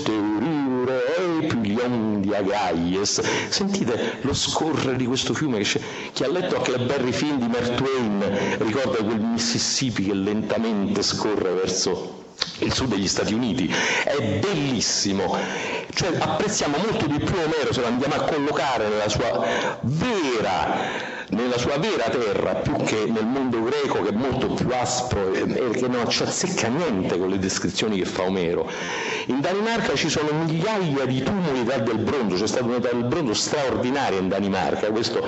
Teuriure epilion di. Sentite lo scorrere di questo fiume che, chi ha letto anche Barry Film di Mark Twain ricorda quel Mississippi che lentamente scorre verso il sud degli Stati Uniti, è bellissimo, cioè apprezziamo molto di più Omero se lo andiamo a collocare nella sua vera nella sua vera terra più che nel mondo greco che è molto più aspro e, che non ci azzecca niente con le descrizioni che fa Omero. In Danimarca ci sono migliaia di tumuli d'età del bronzo, c'è stata un'età del bronzo straordinaria in Danimarca, questo,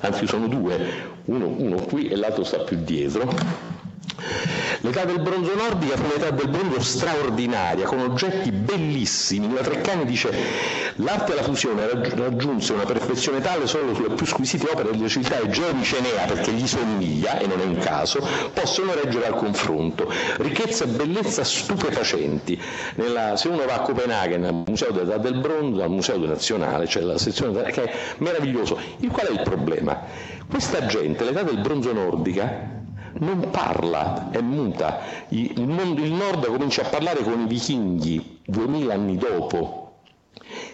anzi sono due, uno, uno qui e l'altro sta più dietro L'età del bronzo nordica fu un'età del bronzo straordinaria, con oggetti bellissimi. La Treccani dice l'arte della fusione raggiunse una perfezione tale solo sulle più squisite opere delle civiltà egea di Cenea, perché gli somiglia, e non è un caso, possono reggere al confronto. Ricchezza e bellezza stupefacenti. Nella, se uno va a Copenaghen, al Museo dell'età del bronzo, al Museo Nazionale, c'è cioè la sezione che è meraviglioso. Il qual è il problema? Questa gente, l'età del bronzo nordica, non parla, è muta. Il, mondo, il nord comincia a parlare con i vichinghi duemila anni dopo.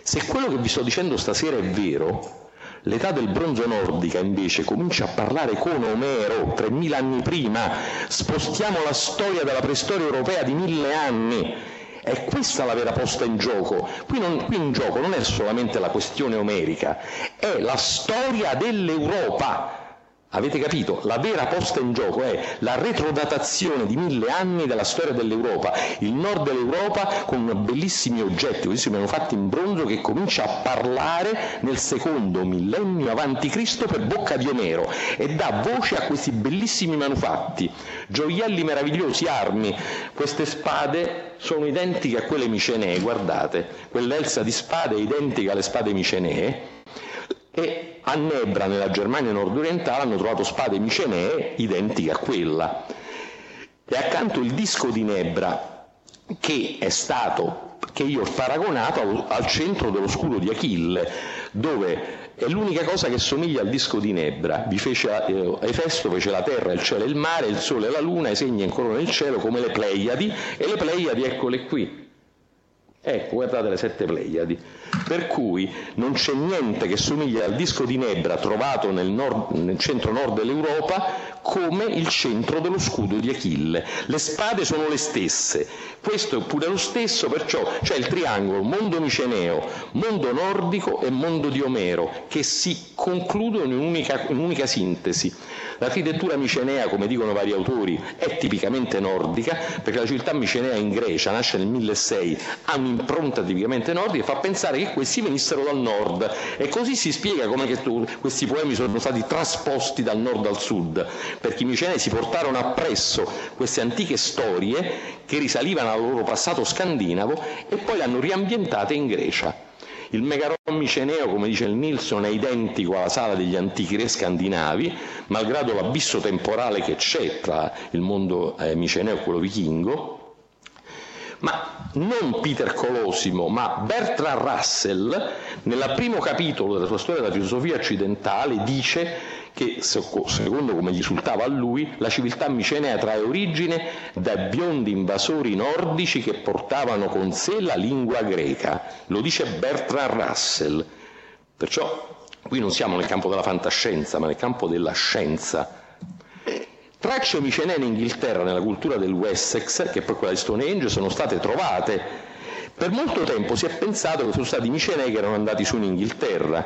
Se quello che vi sto dicendo stasera è vero, l'età del bronzo nordica invece comincia a parlare con Omero 3000 anni prima, spostiamo la storia della preistoria europea di mille anni. È questa la vera posta in gioco. Qui, non, qui in gioco non è solamente la questione omerica, è la storia dell'Europa Avete capito? La vera posta in gioco è la retrodatazione di mille anni della storia dell'Europa, il nord dell'Europa con bellissimi oggetti, bellissimi manufatti in bronzo che comincia a parlare nel secondo millennio avanti Cristo per bocca di Omero e dà voce a questi bellissimi manufatti, gioielli meravigliosi, armi, queste spade sono identiche a quelle micenee, guardate, quell'elsa di spade è identica alle spade micenee e a Nebra, nella Germania nord-orientale, hanno trovato spade micenee identiche a quella. E accanto il disco di Nebra, che è stato, che io ho paragonato al, centro dello scudo di Achille, dove è l'unica cosa che somiglia al disco di Nebra. Vi fece, eh, Efesto fece la terra, il cielo e il mare, il sole e la luna, i segni ancora nel cielo come le Pleiadi, e le Pleiadi eccole qui. Ecco, guardate le sette Pleiadi. Per cui non c'è niente che somiglia al disco di Nebra trovato nel, nord, nel centro-nord dell'Europa come il centro dello scudo di Achille. Le spade sono le stesse, questo è pure lo stesso, perciò c'è il triangolo mondo miceneo, mondo nordico e mondo di Omero, che si concludono in un'unica, in un'unica sintesi. L'architettura micenea, come dicono vari autori, è tipicamente nordica, perché la civiltà micenea in Grecia nasce nel 1006, ha un'impronta tipicamente nordica e fa pensare che questi venissero dal nord. E così si spiega come questi poemi sono stati trasposti dal nord al sud, perché i micenei si portarono appresso queste antiche storie che risalivano al loro passato scandinavo e poi le hanno riambientate in Grecia. Il Megaron miceneo, come dice il Nilsson, è identico alla sala degli antichi re scandinavi, malgrado l'abisso temporale che c'è tra il mondo eh, miceneo e quello vichingo, ma non Peter Colosimo, ma Bertrand Russell, nel primo capitolo della sua storia della filosofia occidentale, dice che, secondo come gli risultava a lui, la civiltà micenea trae origine dai biondi invasori nordici che portavano con sé la lingua greca. Lo dice Bertrand Russell. Perciò qui non siamo nel campo della fantascienza, ma nel campo della scienza. Tracce micenee in Inghilterra, nella cultura del Wessex, che è poi quella di Stonehenge, sono state trovate. Per molto tempo si è pensato che sono stati micenei che erano andati su in Inghilterra,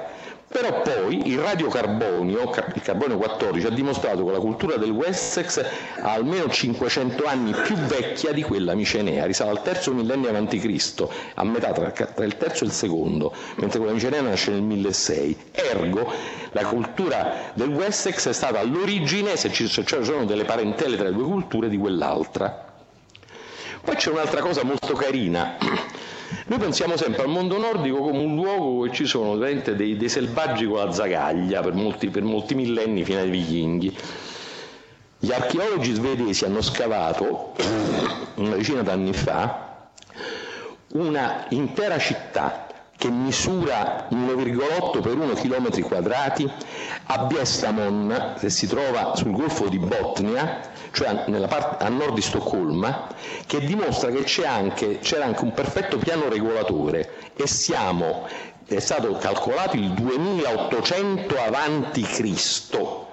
però poi il radiocarbonio, il carbonio 14, ha dimostrato che la cultura del Wessex ha almeno 500 anni più vecchia di quella micenea, risale al terzo millennio a.C., a metà tra, tra, il terzo e il secondo, mentre quella micenea nasce nel 1600. Ergo, la cultura del Wessex è stata all'origine, se ci, se ci sono delle parentele tra le due culture, di quell'altra. Poi c'è un'altra cosa molto carina noi pensiamo sempre al mondo nordico come un luogo dove ci sono dei, dei selvaggi con la zagaglia per molti, per molti millenni fino ai vichinghi. Gli archeologi svedesi hanno scavato una decina d'anni fa una intera città che misura 1,8 per 1 km quadrati a Biestamon, che si trova sul golfo di Botnia, cioè parte, a nord di Stoccolma, che dimostra che anche, c'era anche un perfetto piano regolatore e siamo, è stato calcolato il 2800 avanti Cristo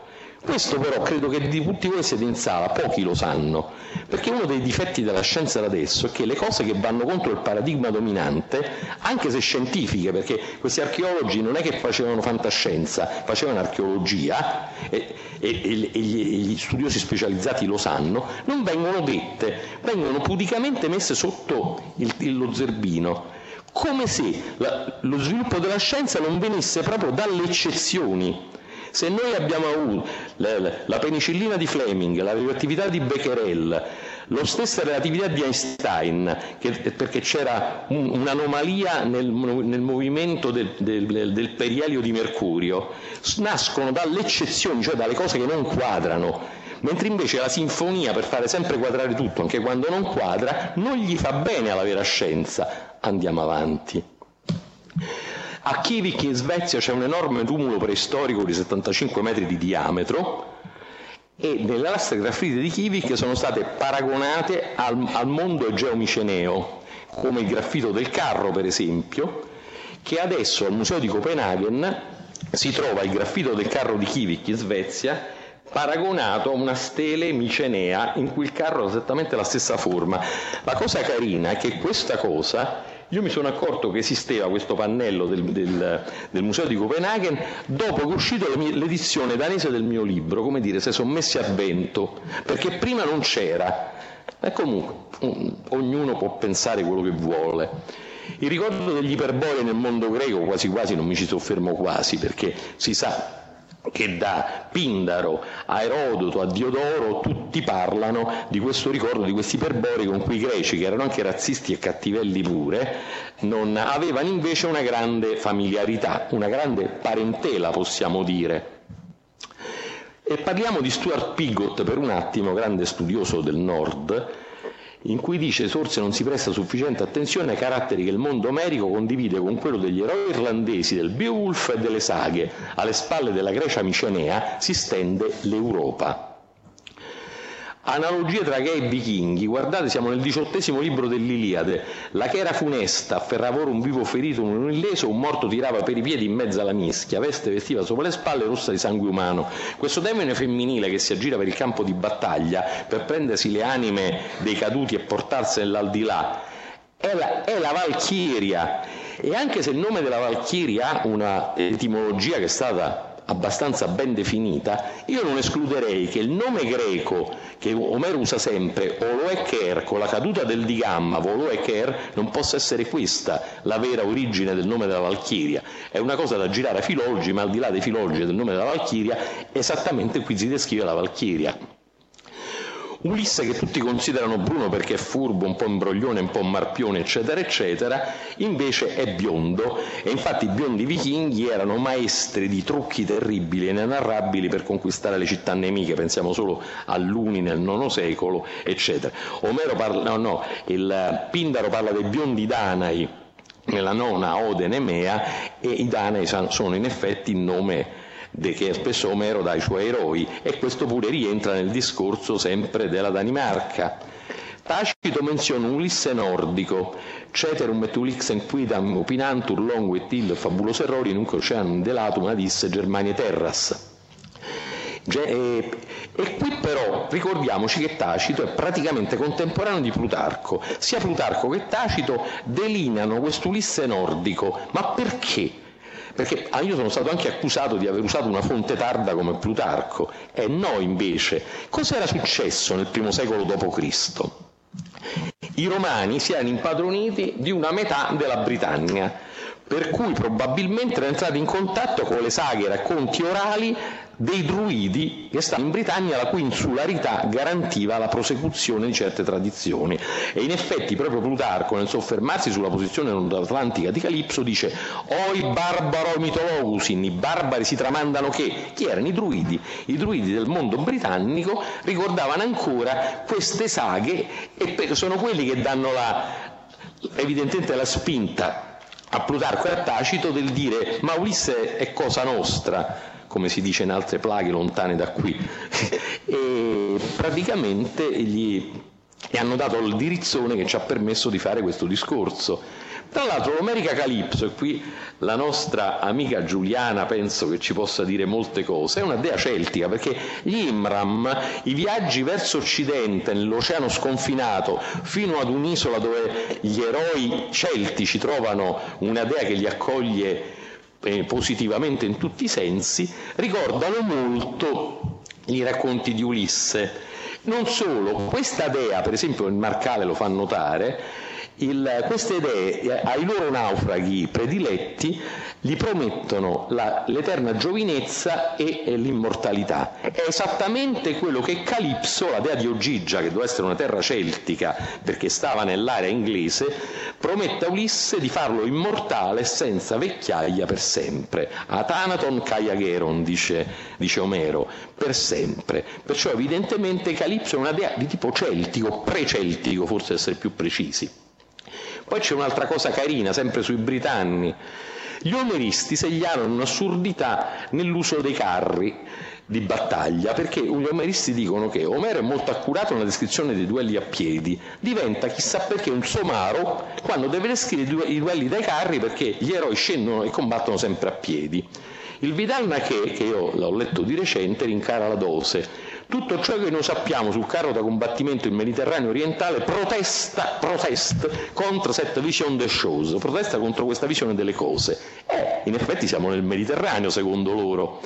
questo però credo che di tutti voi siete in sala, pochi lo sanno, perché uno dei difetti della scienza da adesso è che le cose che vanno contro il paradigma dominante, anche se scientifiche, perché questi archeologi non è che facevano fantascienza, facevano archeologia e, e, e, e gli studiosi specializzati lo sanno, non vengono dette, vengono pudicamente messe sotto il, lo zerbino come se la, lo sviluppo della scienza non venisse proprio dalle eccezioni se noi abbiamo avuto la penicillina di Fleming, la radioattività di Becquerel, lo stesso relatività di Einstein, che, perché c'era un, un'anomalia nel, nel movimento del, del, del, perielio di Mercurio, nascono dalle eccezioni, cioè dalle cose che non quadrano, mentre invece la sinfonia, per fare sempre quadrare tutto, anche quando non quadra, non gli fa bene alla vera scienza. Andiamo avanti. A Kivik in Svezia c'è un enorme tumulo preistorico di 75 metri di diametro e nelle lastre graffite di Kivik sono state paragonate al, al mondo egeomiceneo, come il graffito del carro per esempio, che adesso al Museo di Copenaghen si trova il graffito del carro di Kivik in Svezia paragonato a una stele micenea in cui il carro ha esattamente la stessa forma. La cosa carina è che questa cosa io mi sono accorto che esisteva questo pannello del, del, del Museo di Copenaghen dopo che è uscita l'edizione danese del mio libro, come dire, si sono messi a vento, perché prima non c'era. E comunque ognuno può pensare quello che vuole. Il ricordo degli iperbolei nel mondo greco quasi quasi non mi ci soffermo quasi perché si sa che da Pindaro a Erodoto a Diodoro tutti parlano di questo ricordo di questi iperbori con cui i greci, che erano anche razzisti e cattivelli pure, non avevano invece una grande familiarità, una grande parentela possiamo dire. E parliamo di Stuart Pigott per un attimo, grande studioso del nord, in cui dice forse non si presta sufficiente attenzione ai caratteri che il mondo omerico condivide con quello degli eroi irlandesi, del Beowulf e delle saghe. Alle spalle della Grecia micenea si stende l'Europa. Analogie tra gay e vichinghi, guardate siamo nel diciottesimo libro dell'Iliade, la chera funesta, ferravore un vivo ferito, un illeso, un morto tirava per i piedi in mezzo alla mischia, veste vestiva sopra le spalle rossa di sangue umano. Questo demone femminile che si aggira per il campo di battaglia per prendersi le anime dei caduti e portarsene all'aldilà, è la, è la Valchiria. E anche se il nome della Valchiria ha una etimologia che è stata abbastanza ben definita, io non escluderei che il nome greco che Omero usa sempre, Oloeker, con la caduta del di gamma, Voloeker, non possa essere questa la vera origine del nome della Valchiria. È una cosa da girare a filologi, ma al di là dei filologi del nome della Valchiria, esattamente qui si descrive la Valchiria. Ulisse che tutti considerano bruno perché è furbo, un po' imbroglione, un po' marpione, eccetera, eccetera, invece è biondo e infatti i biondi vichinghi erano maestri di trucchi terribili e inenarrabili per conquistare le città nemiche, pensiamo solo a Luni nel IX secolo, eccetera. Omero parla, no, no, il Pindaro parla dei biondi danai nella nona Ode Nemea e i danai sono in effetti il nome che spesso Omero dà ai suoi eroi e questo pure rientra nel discorso sempre della Danimarca. Tacito menziona un Ulisse nordico, ceterum et ulixen quidam opinantur longo il fabulos errori nunc oceanum delatum adisse Germania terras. E, qui però ricordiamoci che Tacito è praticamente contemporaneo di Plutarco. Sia Plutarco che Tacito delineano quest'Ulisse nordico. Ma perché? Perché ah, io sono stato anche accusato di aver usato una fonte tarda come Plutarco, e no invece. Cos'era successo nel primo secolo d.C.? I romani si erano impadroniti di una metà della Britannia, per cui probabilmente erano entrati in contatto con le saghe e racconti orali dei druidi che stavano in Britannia la cui insularità garantiva la prosecuzione di certe tradizioni. E in effetti proprio Plutarco nel soffermarsi sulla posizione atlantica di Calipso dice oi barbaro mitologusin i barbari si tramandano che? Chi erano i druidi? I druidi del mondo britannico ricordavano ancora queste saghe e sono quelli che danno la, evidentemente la spinta a Plutarco e a Tacito del dire ma Ulisse è cosa nostra come si dice in altre plaghe lontane da qui, e praticamente gli, gli hanno dato il dirizzone che ci ha permesso di fare questo discorso. Tra l'altro l'Omerica Calipso, e qui la nostra amica Giuliana penso che ci possa dire molte cose, è una dea celtica perché gli Imram, i viaggi verso occidente nell'oceano sconfinato fino ad un'isola dove gli eroi celtici trovano una dea che li accoglie eh, positivamente in tutti i sensi, ricordano molto i racconti di Ulisse. Non solo, questa dea, per esempio il Marcale lo fa notare, il, queste idee ai loro naufraghi prediletti gli promettono la, l'eterna giovinezza e, e, l'immortalità. È esattamente quello che Calipso, la dea di Ogigia, che doveva essere una terra celtica perché stava nell'area inglese, promette a Ulisse di farlo immortale senza vecchiaia per sempre. Atanaton Kaiageron, dice, dice Omero, per sempre. Perciò evidentemente Calipso è una dea di tipo celtico, pre-celtico, forse essere più precisi. Poi c'è un'altra cosa carina, sempre sui britanni. Gli omeristi segnalano un'assurdità nell'uso dei carri di battaglia, perché gli omeristi dicono che Omero è molto accurato nella descrizione dei duelli a piedi, diventa chissà perché un somaro quando deve descrivere i duelli dai carri perché gli eroi scendono e combattono sempre a piedi. Il Vidal Naché, che io l'ho letto di recente, rincara la dose, tutto ciò che noi sappiamo sul carro da combattimento in Mediterraneo orientale protesta, protesta contro cette vision des choses, protesta contro questa visione delle cose. E in effetti siamo nel Mediterraneo secondo loro.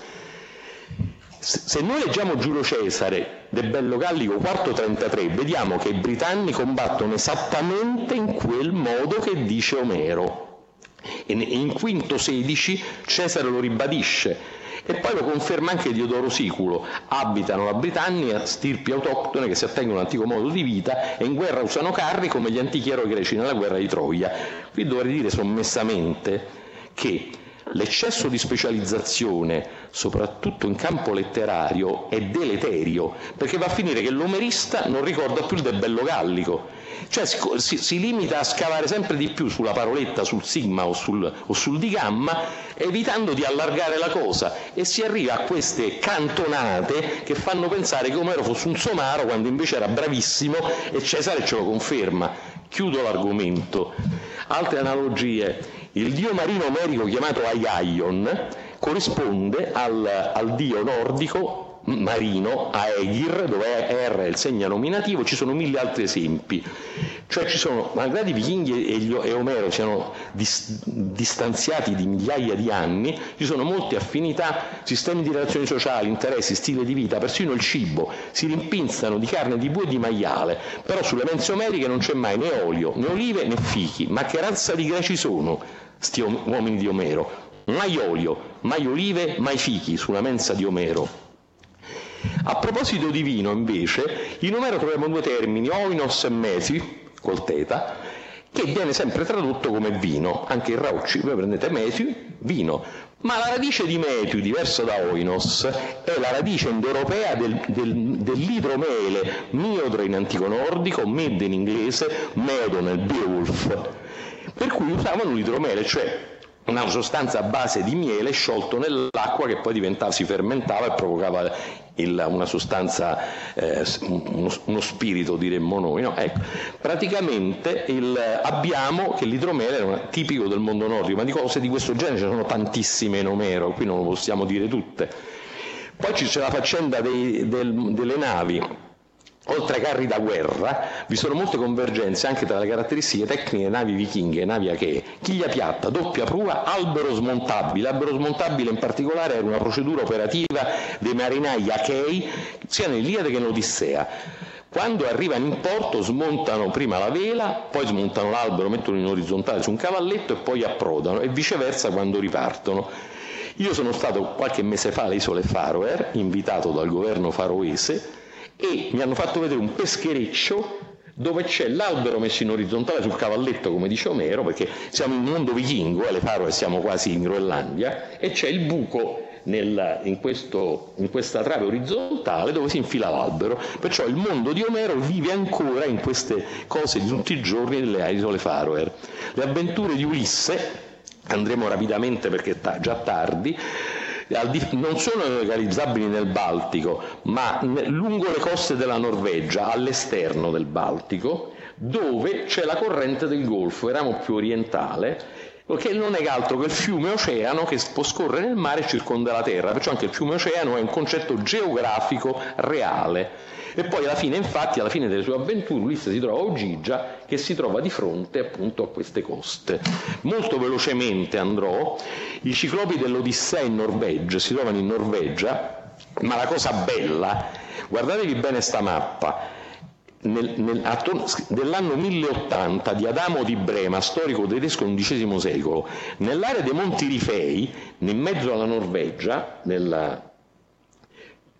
Se noi leggiamo Giulio Cesare del Bello Gallico 433, vediamo che i britanni combattono esattamente in quel modo che dice Omero. E in quinto 16 Cesare lo ribadisce e poi lo conferma anche Diodoro Siculo, abitano la Britannia stirpi autoctone che si attengono all'antico modo di vita e in guerra usano carri come gli antichi eroi greci nella guerra di Troia. Qui dovrei dire sommessamente che l'eccesso di specializzazione, soprattutto in campo letterario, è deleterio, perché va a finire che l'omerista non ricorda più il del bello gallico, cioè si, si, limita a scavare sempre di più sulla paroletta, sul sigma o sul, o sul di gamma, evitando di allargare la cosa e si arriva a queste cantonate che fanno pensare che Omero fosse un somaro quando invece era bravissimo e Cesare ce lo conferma. Chiudo l'argomento. Altre analogie. Il dio marino omerico chiamato Aiaion corrisponde al, al dio nordico marino, Aegir, dove R è il segno nominativo, ci sono mille altri esempi. Cioè ci sono, malgrado i vichinghi e, gli, e Omero siano dis, distanziati di migliaia di anni, ci sono molte affinità, sistemi di relazioni sociali, interessi, stile di vita, persino il cibo, si rimpinzano di carne di bue e di maiale, però sulle mense omeriche non c'è mai né olio, né olive né fichi, ma che razza di greci sono sti uomini di Omero? Mai olio, mai olive, mai fichi sulla mensa di Omero. A proposito di vino, invece, in Omero troviamo due termini, oinos e mesi, col teta, che viene sempre tradotto come vino, anche in Raucci, voi prendete mesi, vino, ma la radice di metiu, diversa da oinos, è la radice indoeuropea del, del, dell'idromele, miodro in antico nordico, med in inglese, medo nel Beowulf, per cui usavano l'idromele, cioè una sostanza a base di miele sciolto nell'acqua che poi diventava, si fermentava e provocava il, una sostanza, eh, uno, uno, spirito diremmo noi. No? Ecco, praticamente il, abbiamo che l'idromele era tipico del mondo nordico, ma di cose di questo genere ce ne sono tantissime in Omero, qui non lo possiamo dire tutte. Poi c'è la faccenda dei, del, delle navi, Oltre ai carri da guerra, vi sono molte convergenze anche tra le caratteristiche tecniche navi vichinghe navi achee. Chiglia piatta, doppia prua, albero smontabile. Albero smontabile in particolare era una procedura operativa dei marinai achei sia nell'Iliade che nell'Odissea. Quando arrivano in porto smontano prima la vela, poi smontano l'albero, mettono in orizzontale su un cavalletto e poi approdano e viceversa quando ripartono. Io sono stato qualche mese fa alle isole Faroe, invitato dal governo faroese, e mi hanno fatto vedere un peschereccio dove c'è l'albero messo in orizzontale sul cavalletto, come dice Omero, perché siamo in un mondo vichingo, alle Faroe siamo quasi in Groenlandia, e c'è il buco nel, in, questo, in, questa trave orizzontale dove si infila l'albero. Perciò il mondo di Omero vive ancora in queste cose di tutti i giorni delle isole Faroe. Le avventure di Ulisse, andremo rapidamente perché è già tardi, non sono localizzabili nel Baltico, ma lungo le coste della Norvegia, all'esterno del Baltico, dove c'è la corrente del Golfo, eravamo più orientale, che non è altro che il fiume oceano che può scorrere nel mare e circonda la Terra, perciò anche il fiume oceano è un concetto geografico reale. E poi alla fine, infatti, alla fine delle sue avventure, Ulisse si trova a Ogigia che si trova di fronte appunto a queste coste. Molto velocemente andrò, i ciclopi dell'Odissea in Norvegia si trovano in Norvegia, ma la cosa bella, guardatevi bene sta mappa, nel, nel, attorno, dell'anno 1080 di Adamo di Brema, storico tedesco XI secolo, nell'area dei Monti Rifei, in mezzo alla Norvegia, nella,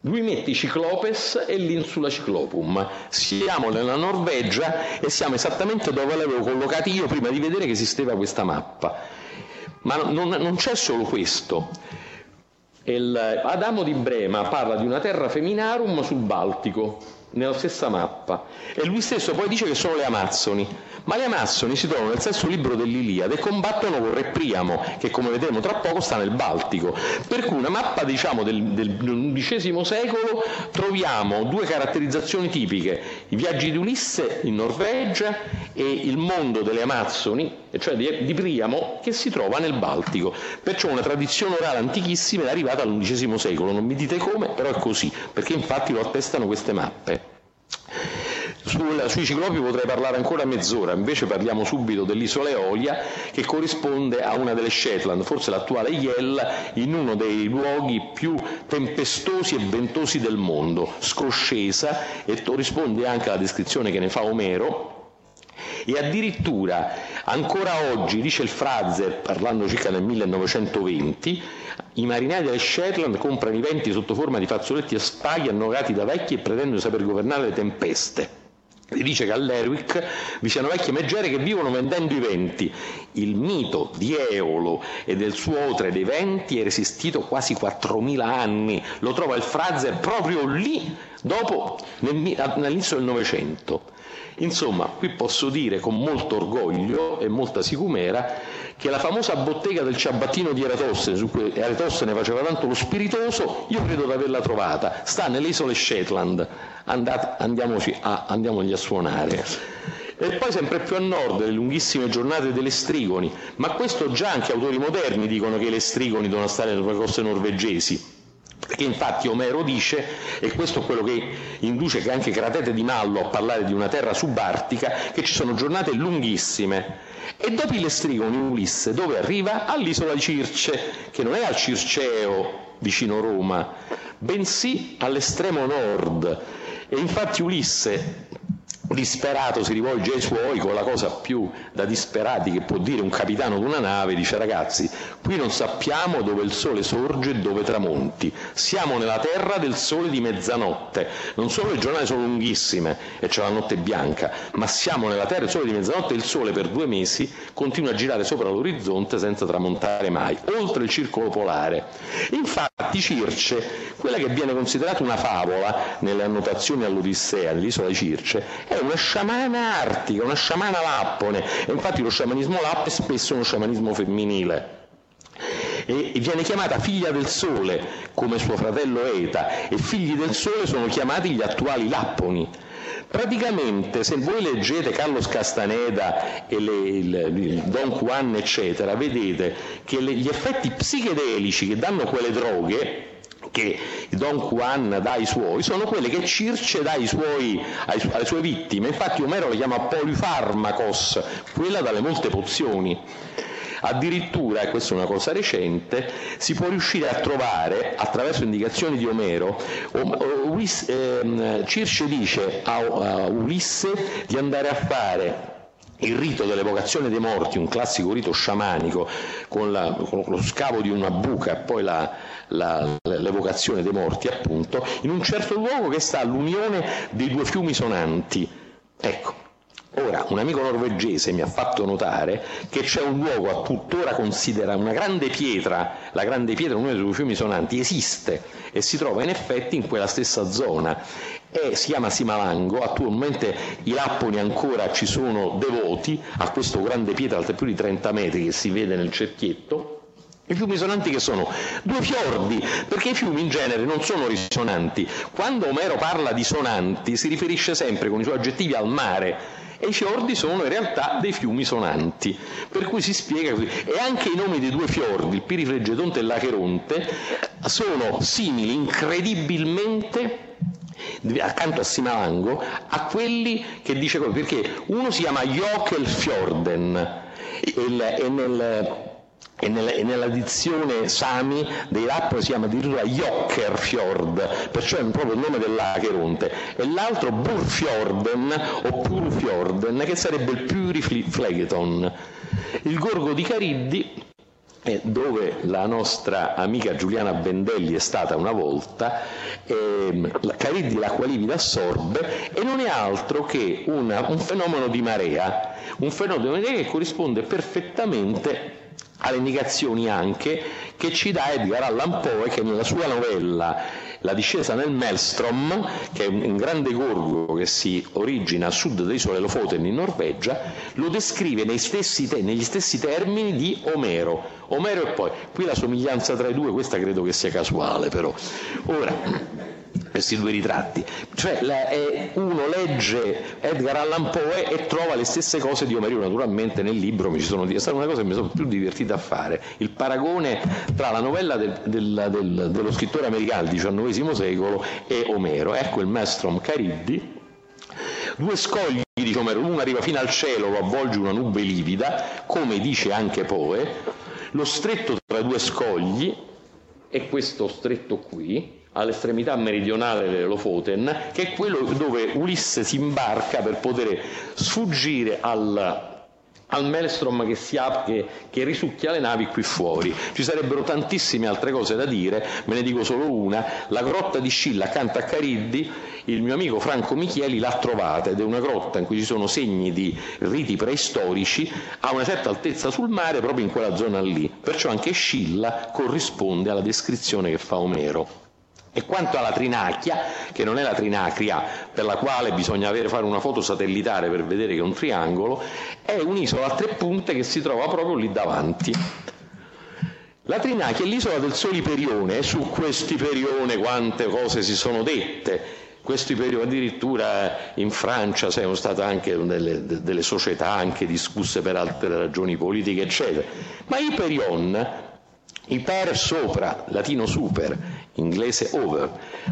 lui mette Ciclopes e l'Insula Ciclopum. Siamo nella Norvegia e siamo esattamente dove l'avevo collocati io prima di vedere che esisteva questa mappa. Ma non, non c'è solo questo. Il Adamo di Brema parla di una terra feminarum sul Baltico, nella stessa mappa. E lui stesso poi dice che sono le Amazzoni. Ma le Amazzoni si trovano nel sesto libro dell'Iliade e combattono con Re Priamo che come vedremo tra poco sta nel Baltico. Per cui una mappa diciamo del, XI secolo troviamo due caratterizzazioni tipiche. I viaggi di Ulisse in Norvegia e il mondo delle Amazzoni cioè di, di Priamo che si trova nel Baltico. Perciò una tradizione orale antichissima è arrivata all'undicesimo secolo. Non mi dite come però è così perché infatti lo attestano queste mappe sul, sui ciclopi potrei parlare ancora mezz'ora, invece parliamo subito dell'isola Eolia che corrisponde a una delle Shetland, forse l'attuale Yell, in uno dei luoghi più tempestosi e ventosi del mondo, scoscesa e corrisponde anche alla descrizione che ne fa Omero, e addirittura ancora oggi, dice il Frazer, parlando circa nel 1920, i marinai delle Shetland comprano i venti sotto forma di fazzoletti a spaghi annogati da vecchi e pretendono di saper governare le tempeste. Si dice che all'Erwick vi siano vecchie meggiere che vivono vendendo i venti. Il mito di Eolo e del suo otre dei venti è resistito quasi 4.000 anni. Lo trova il Frazer proprio lì, dopo, nell'inizio del Novecento. Insomma, qui posso dire con molto orgoglio e molta sicumera che la famosa bottega del ciabattino di Eratostene, su cui Eratostene faceva tanto lo spiritoso, io credo di averla trovata, sta nelle isole Shetland, Andate, andiamoci a, andiamogli a suonare. E poi sempre più a nord, le lunghissime giornate delle strigoni, ma questo già anche autori moderni dicono che le strigoni devono stare nelle coste norvegesi, perché infatti Omero dice, e questo è quello che induce anche Cratete di Mallo a parlare di una terra subartica, che ci sono giornate lunghissime. E dopo le strigoni Ulisse dove arriva? All'isola di Circe, che non è al Circeo vicino Roma, bensì all'estremo nord. E infatti Ulisse disperato si rivolge ai suoi con la cosa più da disperati che può dire un capitano di una nave, dice ragazzi, qui non sappiamo dove il sole sorge e dove tramonti, siamo nella terra del sole di mezzanotte, non solo le giornate sono lunghissime e c'è la notte bianca, ma siamo nella terra del sole di mezzanotte e il sole per due mesi continua a girare sopra l'orizzonte senza tramontare mai, oltre il circolo polare. Infatti Circe, quella che viene considerata una favola nelle annotazioni all'Odissea, nell'isola di Circe, è una sciamana artica, una sciamana lappone, e infatti lo sciamanismo lappo è spesso uno sciamanismo femminile. E viene chiamata figlia del sole come suo fratello Eta e figli del sole sono chiamati gli attuali lapponi. Praticamente, se voi leggete Carlos Castaneda e le, il, il Don Juan, eccetera, vedete che le, gli effetti psichedelici che danno quelle droghe che Don Juan dà ai suoi sono quelle che Circe dà ai suoi, ai, alle sue vittime. Infatti Omero le chiama polifarmacos, quella dalle molte pozioni. Addirittura, e questa è una cosa recente, si può riuscire a trovare, attraverso indicazioni di Omero, ehm, Circe dice a Ulisse di andare a fare il rito dell'evocazione dei morti, un classico rito sciamanico, con, la, con lo scavo di una buca e poi la, la, l'evocazione dei morti, appunto, in un certo luogo che sta all'unione dei due fiumi sonanti. Ecco, Ora, un amico norvegese mi ha fatto notare che c'è un luogo a tuttora considerato una grande pietra, la grande pietra, uno dei due fiumi sonanti, esiste e si trova in effetti in quella stessa zona e si chiama Simalango, attualmente i lapponi ancora ci sono devoti a questo grande pietra alta più di 30 metri che si vede nel cerchietto, i fiumi sonanti che sono? Due fiordi, perché i fiumi in genere non sono risonanti. Quando Omero parla di sonanti si riferisce sempre con i suoi aggettivi al mare, e i fiordi sono in realtà dei fiumi sonanti, per cui si spiega così. E anche i nomi dei due fiordi, il Pirifreggetonte e l'Acheronte, sono simili incredibilmente accanto a Simalango a quelli che dice perché uno si chiama Jokelfjorden e nel e nella, e nella, dizione Sami dei rap si chiama addirittura Jokkerfjord, perciò è proprio il nome dell'Acheronte, e l'altro Burfjorden o Purfjorden, che sarebbe il Puriflegeton. Il gorgo di Cariddi dove la nostra amica Giuliana Bendelli è stata una volta, ehm, Cariddi l'acqua livida assorbe e non è altro che una, un fenomeno di marea, un fenomeno di marea che corrisponde perfettamente alle indicazioni anche che ci dà Edgar Allan Poe che nella sua novella La discesa nel Maelstrom, che è un grande gorgo che si origina a sud dell'isola Lofoten in Norvegia, lo descrive stessi te- negli stessi termini di Omero. Omero e poi, qui la somiglianza tra i due, questa credo che sia casuale però. Ora, questi due ritratti. Cioè la, eh, uno legge Edgar Allan Poe e trova le stesse cose di Omero, naturalmente nel libro mi ci sono, è stata una cosa che mi sono più divertito a fare, il paragone tra la novella del, del, del, dello scrittore americano del XIX secolo e Omero. Ecco il Maelstrom Cariddi, due scogli dice Omero, uno arriva fino al cielo, lo avvolge una nube livida, come dice anche Poe, lo stretto tra due scogli è questo stretto qui, all'estremità meridionale delle Lofoten, che è quello dove Ulisse si imbarca per poter sfuggire al al maelstrom che, si apre, che risucchia le navi qui fuori. Ci sarebbero tantissime altre cose da dire, me ne dico solo una. La grotta di Scilla accanto a Cariddi, il mio amico Franco Michieli l'ha trovata ed è una grotta in cui ci sono segni di riti preistorici a una certa altezza sul mare proprio in quella zona lì. Perciò anche Scilla corrisponde alla descrizione che fa Omero. E quanto alla trinacchia, che non è la trinacria per la quale bisogna avere, fare una foto satellitare per vedere che è un triangolo, è un'isola a tre punte che si trova proprio lì davanti. La Trinacchia è l'isola del Soliperione, e su quest'Iperione quante cose si sono dette. Questo Iperione addirittura in Francia sono state anche delle, delle società anche discusse per altre ragioni politiche, eccetera. Ma Iperion, Iper sopra, latino super, inglese over.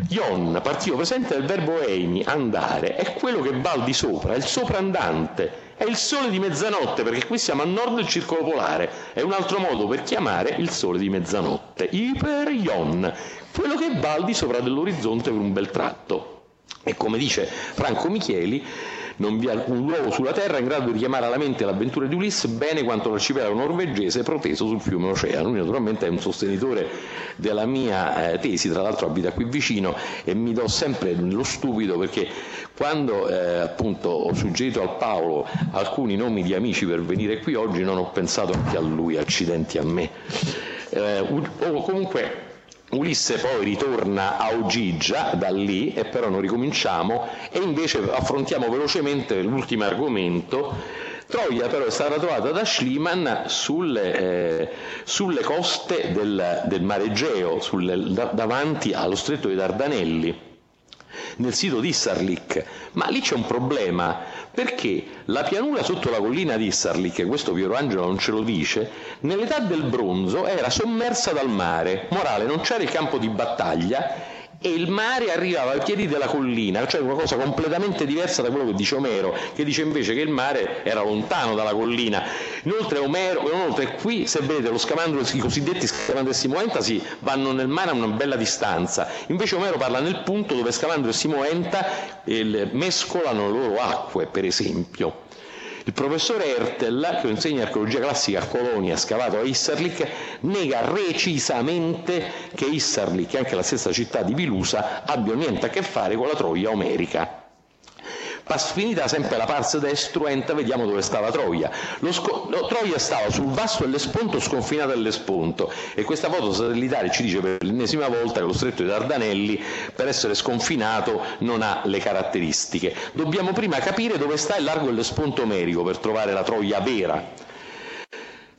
Ion, partito presente del verbo eimi, andare, è quello che va al di sopra, è il soprandante, è il sole di mezzanotte, perché qui siamo a nord del circolo polare, è un altro modo per chiamare il sole di mezzanotte. Iper Ion, quello che va al di sopra dell'orizzonte per un bel tratto. E come dice Franco Micheli, non vi è alcun luogo sulla terra in grado di richiamare alla mente l'avventura di Ulisse bene quanto l'arcipelago norvegese proteso sul fiume Oceano. Lui naturalmente è un sostenitore della mia eh, tesi, tra l'altro abita qui vicino e mi do sempre lo stupido perché quando eh, appunto ho suggerito al Paolo alcuni nomi di amici per venire qui oggi non ho pensato anche a lui, accidenti a me. Eh, o comunque Ulisse poi ritorna a Ogigia da lì e però non ricominciamo e invece affrontiamo velocemente l'ultimo argomento. Troia però è stata trovata da Schliemann sulle, eh, sulle coste del, del mare Egeo, sulle, da, davanti allo stretto dei Dardanelli nel sito di Issarlik, ma lì c'è un problema, perché la pianura sotto la collina di Issarlik, questo Piero Angelo non ce lo dice, nell'età del bronzo era sommersa dal mare, morale non c'era il campo di battaglia e il mare arrivava ai piedi della collina, cioè una cosa completamente diversa da quello che dice Omero, che dice invece che il mare era lontano dalla collina. Inoltre, Omero, inoltre qui, se vedete, i cosiddetti scamandro e Simoenta si vanno nel mare a una bella distanza, invece Omero parla nel punto dove scamandro e Simoenta eh, mescolano le loro acque, per esempio. Il professore Ertel, che insegna archeologia classica a Colonia, scavato a Isserlik, nega recisamente che Isserlik anche la stessa città di Vilusa abbiano niente a che fare con la Troia omerica. Finita sempre la pars destruenta, vediamo dove stava Troia. Sco- no, Troia stava sul vasto dell'Esponto sconfinata dell'Esponto e questa foto satellitare ci dice per l'ennesima volta che lo stretto di Dardanelli per essere sconfinato non ha le caratteristiche. Dobbiamo prima capire dove sta il largo dell'Esponto omerico per trovare la Troia vera.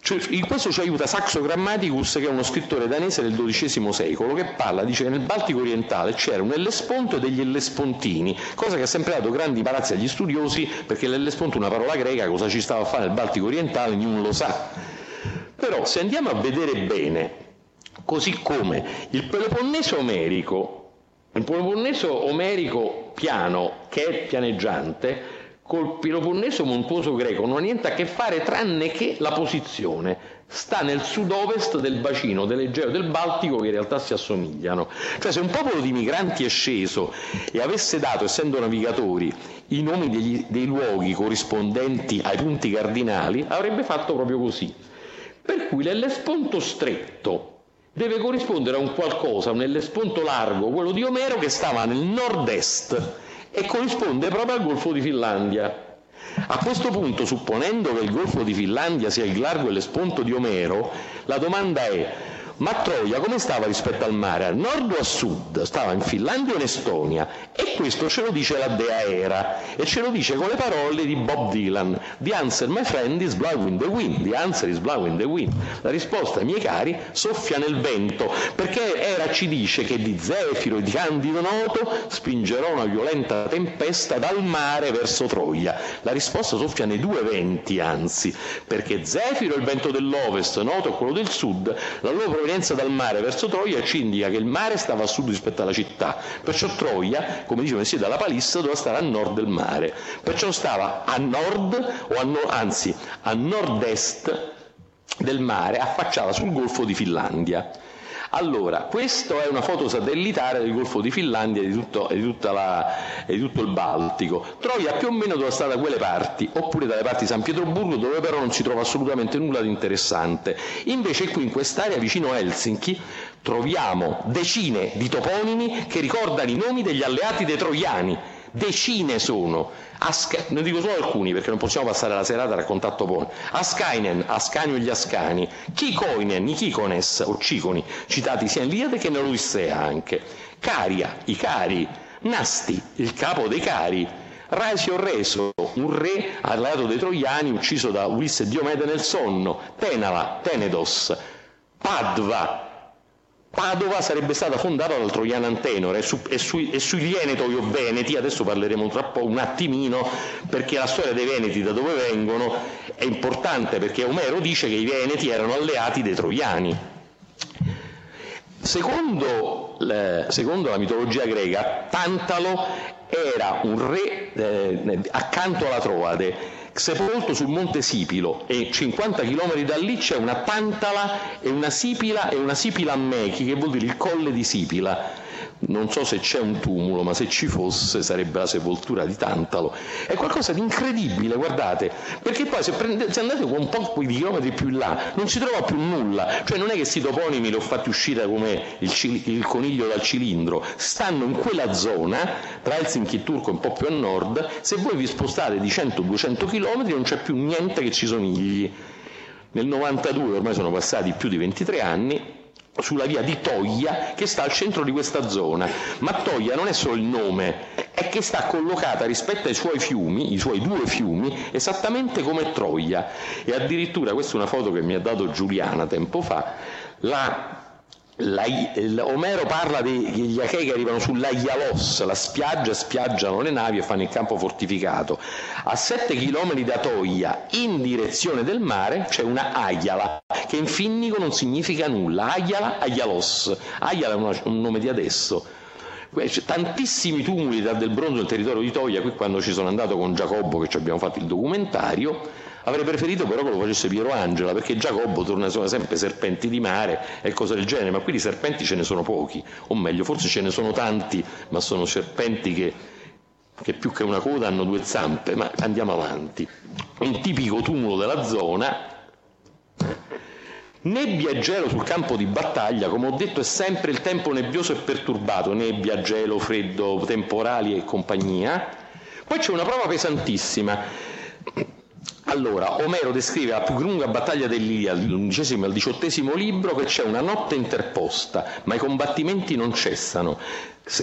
Cioè, in questo ci aiuta Saxo Grammaticus, che è uno scrittore danese del XII secolo, che parla, dice che nel Baltico orientale c'era un Ellesponto e degli Ellespontini, cosa che ha sempre dato grandi imbarazzi agli studiosi, perché l'Ellesponto è una parola greca, cosa ci stava a fare nel Baltico orientale, ognuno lo sa. Però se andiamo a vedere bene, così come il Peloponneso omerico, il Peloponneso omerico piano, che è pianeggiante, col Peloponneso montuoso greco non ha niente a che fare tranne che la posizione. Sta nel sud-ovest del bacino dell'Egeo e del Baltico che in realtà si assomigliano. Cioè se un popolo di migranti è sceso e avesse dato, essendo navigatori, i nomi degli, dei luoghi corrispondenti ai punti cardinali, avrebbe fatto proprio così. Per cui l'Ellesponto stretto deve corrispondere a un qualcosa, un Ellesponto largo, quello di Omero che stava nel nord-est e corrisponde proprio al Golfo di Finlandia. A questo punto, supponendo che il Golfo di Finlandia sia il largo e l'esponto di Omero, la domanda è ma Troia come stava rispetto al mare? A nord o a sud? Stava in Finlandia o in Estonia? E questo ce lo dice la dea Era e ce lo dice con le parole di Bob Dylan. The answer, my friend, is blowing the wind. The answer is blowing the wind. La risposta, miei cari, soffia nel vento, perché Era ci dice che di Zefiro e di Candido Noto spingerò una violenta tempesta dal mare verso Troia. La risposta soffia nei due venti, anzi, perché Zefiro è il vento dell'ovest, Noto è quello del sud, la loro provenienza dal mare verso Troia ci indica che il mare stava a sud rispetto alla città, perciò Troia, come diceva sia dalla palissa, doveva stare a nord del mare, perciò stava a nord, o a no, anzi a nord-est del mare, affacciata sul golfo di Finlandia. Allora, questa è una foto satellitare del Golfo di Finlandia e di, tutto, di, la, di tutto, il Baltico. Troia più o meno dove sta da quelle parti, oppure dalle parti di San Pietroburgo, dove però non si trova assolutamente nulla di interessante. Invece qui in quest'area vicino a Helsinki troviamo decine di toponimi che ricordano i nomi degli alleati dei troiani, decine sono. Asca- ne dico solo alcuni perché non possiamo passare la serata a raccontare Topone. Ascainen, Ascanio e gli Ascani, Kikoinen, i Kikones o Ciconi, citati sia in Liade che nell'Odissea anche, Caria, i Cari, Nasti, il capo dei Cari, Raisio Reso, un re alleato dei Troiani ucciso da Ulisse Diomede nel sonno, Tenala, Tenedos, Padva, Padova sarebbe stata fondata dal Troiano Antenore e, su, e, sui, e sugli Enetoi o Veneti, adesso parleremo tra po' un attimino, perché la storia dei Veneti da dove vengono è importante, perché Omero dice che i Veneti erano alleati dei Troiani. Secondo, le, secondo la mitologia greca, Tantalo era un re eh, accanto alla Troade sepolto sul monte Sipilo e 50 km da lì c'è una Tantala e una Sipila e una Sipila Mechi, che vuol dire il colle di Sipila. Non so se c'è un tumulo, ma se ci fosse sarebbe la sepoltura di Tantalo. È qualcosa di incredibile, guardate, perché poi se, prendete, se andate un po' di chilometri più in là non si trova più nulla, cioè non è che questi toponimi li ho fatti uscire come il, il coniglio dal cilindro, stanno in quella zona, tra Helsinki e Turco un po' più a nord, se voi vi spostate di 100-200 km non c'è più niente che ci somigli. Nel 92, ormai sono passati più di 23 anni, sulla via di Toglia che sta al centro di questa zona, ma Toglia non è solo il nome, è che sta collocata rispetto ai suoi fiumi, i suoi due fiumi, esattamente come Troia. E addirittura, questa è una foto che mi ha dato Giuliana tempo fa, la la, Omero parla degli Achei che arrivano sulla Ialos, la spiaggia, spiaggiano le navi e fanno il campo fortificato. A 7 km da Toia, in direzione del mare, c'è una Aiala, che in finnico non significa nulla. Aiala, Aialos. Aiala è un nome di adesso. C'è tantissimi tumuli del bronzo nel territorio di Toia, qui quando ci sono andato con Giacobbo che ci abbiamo fatto il documentario, Avrei preferito però che lo facesse Piero Angela, perché Giacobbo torna sempre serpenti di mare e cose del genere, ma qui di serpenti ce ne sono pochi, o meglio, forse ce ne sono tanti, ma sono serpenti che, che più che una coda hanno due zampe, ma andiamo avanti. Un tipico tumulo della zona, Nebbia e gelo sul campo di battaglia, come ho detto, è sempre il tempo nebbioso e perturbato, nebbia, gelo, freddo, temporali e compagnia. Poi c'è una prova pesantissima. Allora, Omero descrive la più lunga battaglia dell'Iliade, dall'undicesimo al diciottesimo libro, che c'è una notte interposta, ma i combattimenti non cessano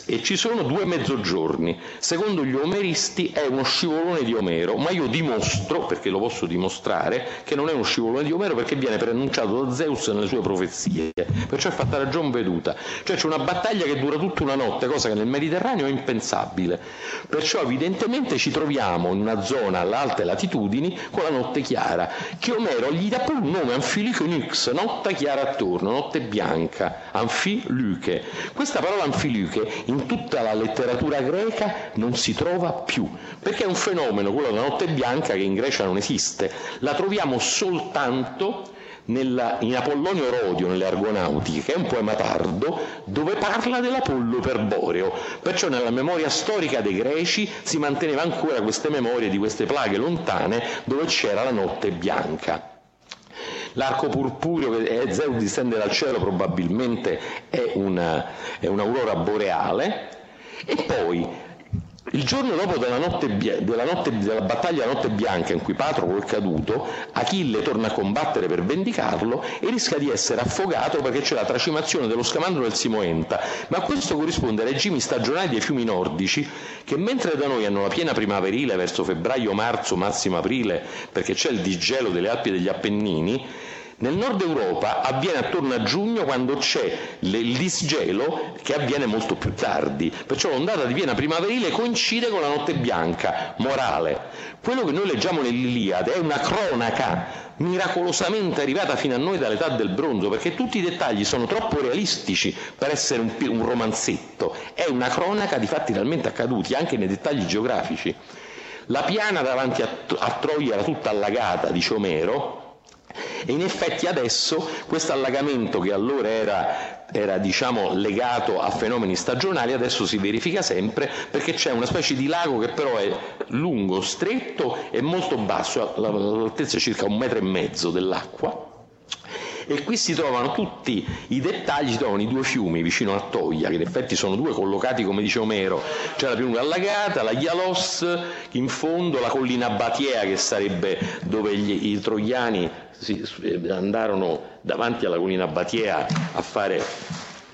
e ci sono due mezzogiorni. Secondo gli omeristi è uno scivolone di Omero, ma io dimostro, perché lo posso dimostrare, che non è uno scivolone di Omero perché viene preannunciato da Zeus nelle sue profezie. Perciò è fatta ragion veduta. Cioè c'è una battaglia che dura tutta una notte, cosa che nel Mediterraneo è impensabile. Perciò evidentemente ci troviamo in una zona alle alte latitudini con la notte chiara, che Omero gli dà pure un nome, Anfilyke notte chiara attorno, notte bianca, Anfilyke. Questa parola Anfilyke in tutta la letteratura greca non si trova più, perché è un fenomeno, quello della notte bianca, che in Grecia non esiste, la troviamo soltanto nella, in Apollonio Rodio, nelle Argonautiche, che è un poema tardo, dove parla dell'Apollo Perboreo. Perciò nella memoria storica dei greci si manteneva ancora queste memorie di queste plaghe lontane dove c'era la notte bianca. L'arco purpureo che è Zeus distende dal cielo probabilmente è, una, è un'aurora boreale. E poi il giorno dopo della, notte, della, notte, della battaglia Notte Bianca in cui Patroclo è caduto, Achille torna a combattere per vendicarlo e rischia di essere affogato perché c'è la tracimazione dello scamandro del Simoenta, ma questo corrisponde ai regimi stagionali dei fiumi nordici che mentre da noi hanno la piena primaverile verso febbraio-marzo, massimo aprile, perché c'è il digelo delle Alpi degli Appennini, nel nord Europa avviene attorno a giugno quando c'è il disgelo che avviene molto più tardi, perciò l'ondata di piena primaverile coincide con la notte bianca, morale. Quello che noi leggiamo nell'Iliade è una cronaca miracolosamente arrivata fino a noi dall'età del bronzo, perché tutti i dettagli sono troppo realistici per essere un, un romanzetto, è una cronaca di fatti realmente accaduti, anche nei dettagli geografici. La piana davanti a, a Troia era tutta allagata, dice Omero, e in effetti adesso questo allagamento che allora era, era diciamo, legato a fenomeni stagionali adesso si verifica sempre perché c'è una specie di lago che però è lungo, stretto e molto basso, l'altezza è circa un metro e mezzo dell'acqua. E qui si trovano tutti i dettagli, si trovano i due fiumi vicino a Toia, che in effetti sono due collocati come dice Omero, c'è la più lunga allagata, la Ialos, in fondo la collina Batiea che sarebbe dove gli, i troiani si, andarono davanti alla collina Batiea a fare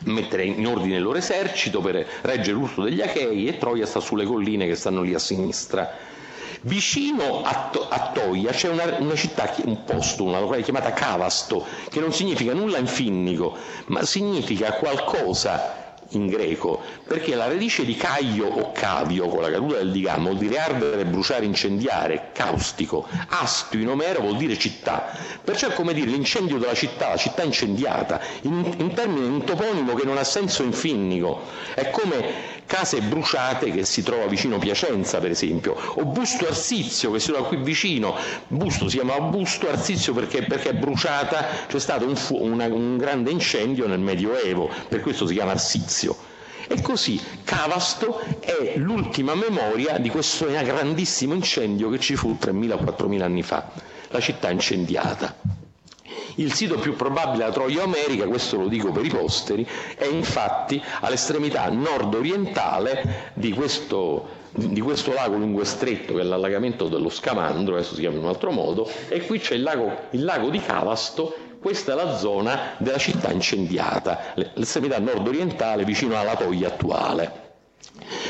mettere in ordine il loro esercito per reggere l'urto degli Achei e Troia sta sulle colline che stanno lì a sinistra. Vicino a, to- a Toia c'è una, una, città, un posto, una località chiamata Cavasto, che non significa nulla in finnico, ma significa qualcosa in greco, perché la radice di caio o cavio con la caduta del digamo vuol dire ardere, bruciare, incendiare, caustico, astio in Omero vuol dire città, perciò è come dire l'incendio della città, la città incendiata, in, in termini un toponimo che non ha senso in finnico, è come case bruciate che si trova vicino Piacenza per esempio, o Busto Arsizio che si trova qui vicino, Busto si chiama Busto Arsizio perché, perché è bruciata, c'è stato un, fu- una, un grande incendio nel Medioevo, per questo si chiama Arsizio. E così Cavasto è l'ultima memoria di questo grandissimo incendio che ci fu 3.000-4.000 anni fa, la città incendiata. Il sito più probabile della Troia Omerica, questo lo dico per i posteri, è infatti all'estremità nord-orientale di questo, di questo lago lungo e stretto che è l'allagamento dello Scamandro, adesso si chiama in un altro modo, e qui c'è il lago, il lago di Cavasto questa è la zona della città incendiata, l'estremità nord-orientale vicino alla Toia attuale.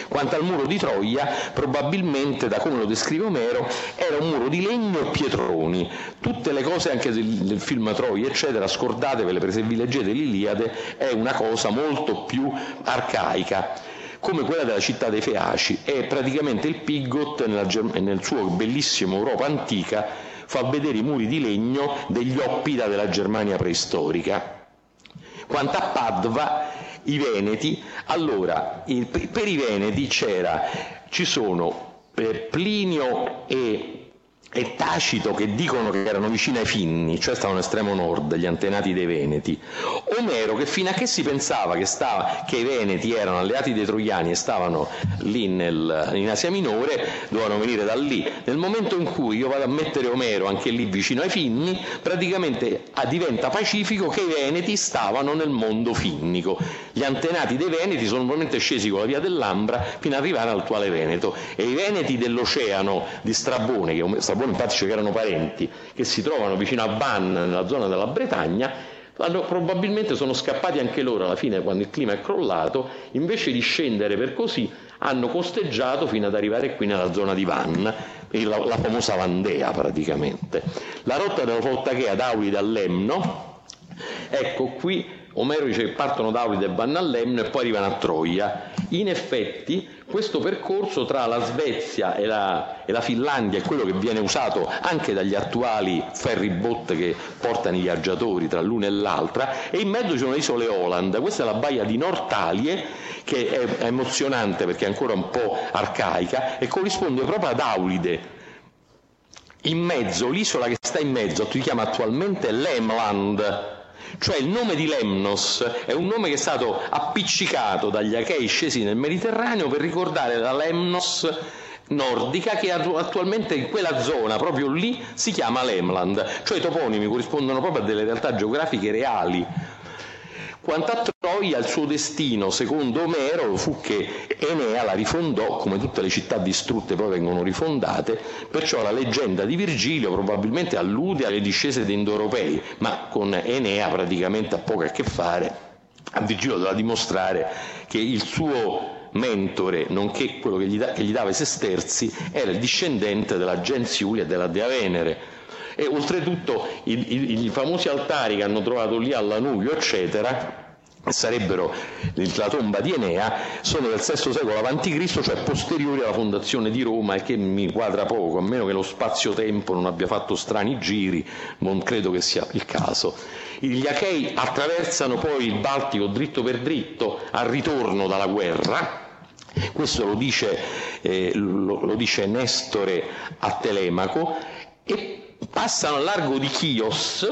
Quanto al muro di Troia, probabilmente, da come lo descrive Omero, era un muro di legno e pietroni. Tutte le cose, anche del, film Troia, eccetera, scordatevele, per se vi leggete l'Iliade, è una cosa molto più arcaica come quella della città dei Feaci, è praticamente il Piggot nel suo bellissimo Europa antica fa vedere i muri di legno degli oppida della Germania preistorica. Quanto a Padova, i Veneti, allora per i Veneti c'era, ci sono Plinio e e Tacito che dicono che erano vicini ai Finni, cioè stavano all'estremo nord, gli antenati dei Veneti. Omero che fino a che si pensava che, stava, che i Veneti erano alleati dei Troiani e stavano lì nel, in Asia Minore, dovevano venire da lì. Nel momento in cui io vado a mettere Omero anche lì vicino ai Finni, praticamente ah, diventa pacifico che i Veneti stavano nel mondo finnico. Gli antenati dei Veneti sono probabilmente scesi con la via dell'Ambra fino ad arrivare all'attuale Veneto e i Veneti dell'oceano di Strabone, che Strabone Borbone, infatti che erano parenti, che si trovano vicino a Vannes, nella zona della Bretagna, probabilmente sono scappati anche loro alla fine quando il clima è crollato, invece di scendere per così hanno costeggiato fino ad arrivare qui nella zona di Vannes, la, la famosa Vandea praticamente. La rotta della Foltachea da Auli dall'Emno, ecco qui Omero dice che partono da Aulide e vanno a Lemno e poi arrivano a Troia. In effetti questo percorso tra la Svezia e la, e la Finlandia è quello che viene usato anche dagli attuali ferryboat che portano i viaggiatori tra l'una e l'altra e in mezzo ci sono le isole Holland, questa è la baia di Nortalie che è emozionante perché è ancora un po' arcaica e corrisponde proprio ad Aulide. In mezzo, l'isola che sta in mezzo, si chiama attualmente Lemland, cioè il nome di Lemnos è un nome che è stato appiccicato dagli Achei scesi nel Mediterraneo per ricordare la Lemnos nordica che attualmente in quella zona, proprio lì, si chiama Lemland, cioè i toponimi corrispondono proprio a delle realtà geografiche reali quanto a Troia, il suo destino, secondo Omero, fu che Enea la rifondò, come tutte le città distrutte poi vengono rifondate, perciò la leggenda di Virgilio probabilmente allude alle discese degli indoeuropei, ma con Enea praticamente ha poco a che fare. A Virgilio doveva dimostrare che il suo mentore, nonché quello che gli, da, che gli dava i sesterzi, era il discendente della gens Iulia e della dea Venere e oltretutto i, i, i famosi altari che hanno trovato lì a Lanuvio, eccetera, sarebbero la tomba di Enea, sono del VI secolo a.C., cioè posteriori alla fondazione di Roma e che mi quadra poco, a meno che lo spazio-tempo non abbia fatto strani giri, non credo che sia il caso. Gli Achei attraversano poi il Baltico dritto per dritto al ritorno dalla guerra, questo lo dice, eh, lo, lo dice Nestore a Telemaco, e passano al largo di Chios,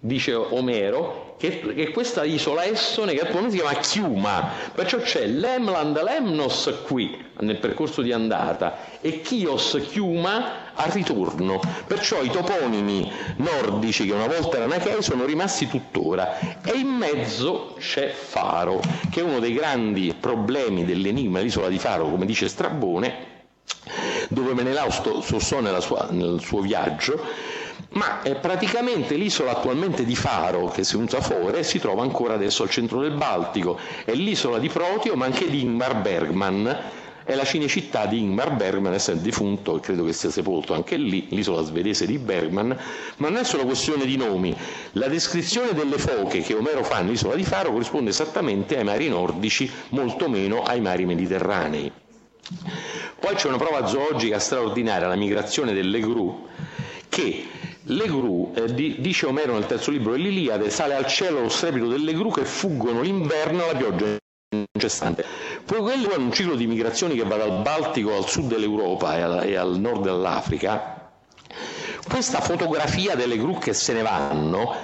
dice Omero, che, che questa isola Essone che attualmente si chiama Chiuma, perciò c'è Lemland, Lemnos qui nel percorso di andata e Chios, Chiuma al ritorno, perciò i toponimi nordici che una volta erano achei sono rimasti tuttora. E in mezzo c'è Faro, che è uno dei grandi problemi dell'enigma dell'isola di Faro, come dice Strabone, dove Menelao sossò nel suo viaggio, ma è praticamente l'isola attualmente di Faro, che si usa Fore, si trova ancora adesso al centro del Baltico, è l'isola di Protio, ma anche di Ingmar Bergman, è la cinecittà di Ingmar Bergman, essendo defunto, credo che sia sepolto anche lì, l'isola svedese di Bergman, ma non è solo questione di nomi, la descrizione delle foche che Omero fa nell'isola di Faro corrisponde esattamente ai mari nordici, molto meno ai mari mediterranei. Poi c'è una prova zoologica straordinaria, la migrazione delle gru, che le gru, eh, di, dice Omero nel terzo libro dell'Iliade, sale al cielo lo strepito delle gru che fuggono l'inverno alla pioggia incessante. Poi quello è un ciclo di migrazioni che va dal Baltico al sud dell'Europa e al, e al nord dell'Africa. Questa fotografia delle gru che se ne vanno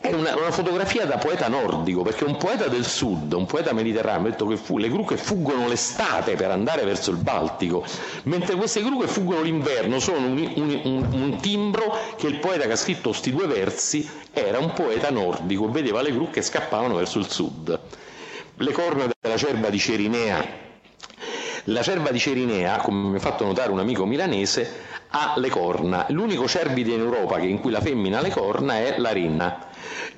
è una, una, fotografia da poeta nordico, perché un poeta del sud, un poeta mediterraneo, ha detto che fu, le gru che fuggono l'estate per andare verso il Baltico, mentre queste gru che fuggono l'inverno sono un, un, un, un timbro che il poeta che ha scritto questi due versi era un poeta nordico, vedeva le gru che scappavano verso il sud. Le corna della cerba di Cerinea la cerva di Cerinea, come mi ha fatto notare un amico milanese, ha le corna. L'unico cervide in Europa in cui la femmina ha le corna è la renna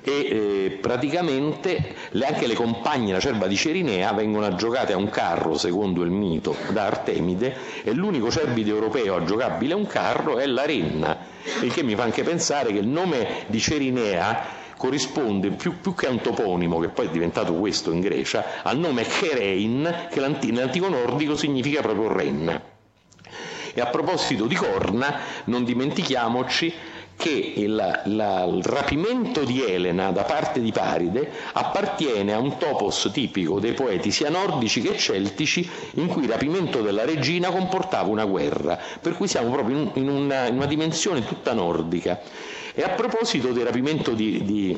e eh, praticamente le, anche le compagne la cerva di Cerinea vengono giocate a un carro secondo il mito da Artemide e l'unico cervide europeo a giocabile a un carro è la renna il che mi fa anche pensare che il nome di Cerinea corrisponde più, più, che a un toponimo, che poi è diventato questo in Grecia, al nome Cherein, che nell'antico nordico significa proprio renna. E a proposito di corna, non dimentichiamoci che il, la, il, rapimento di Elena da parte di Paride appartiene a un topos tipico dei poeti sia nordici che celtici in cui il rapimento della regina comportava una guerra, per cui siamo proprio in, in, una, in una, dimensione tutta nordica. E a proposito del rapimento di, di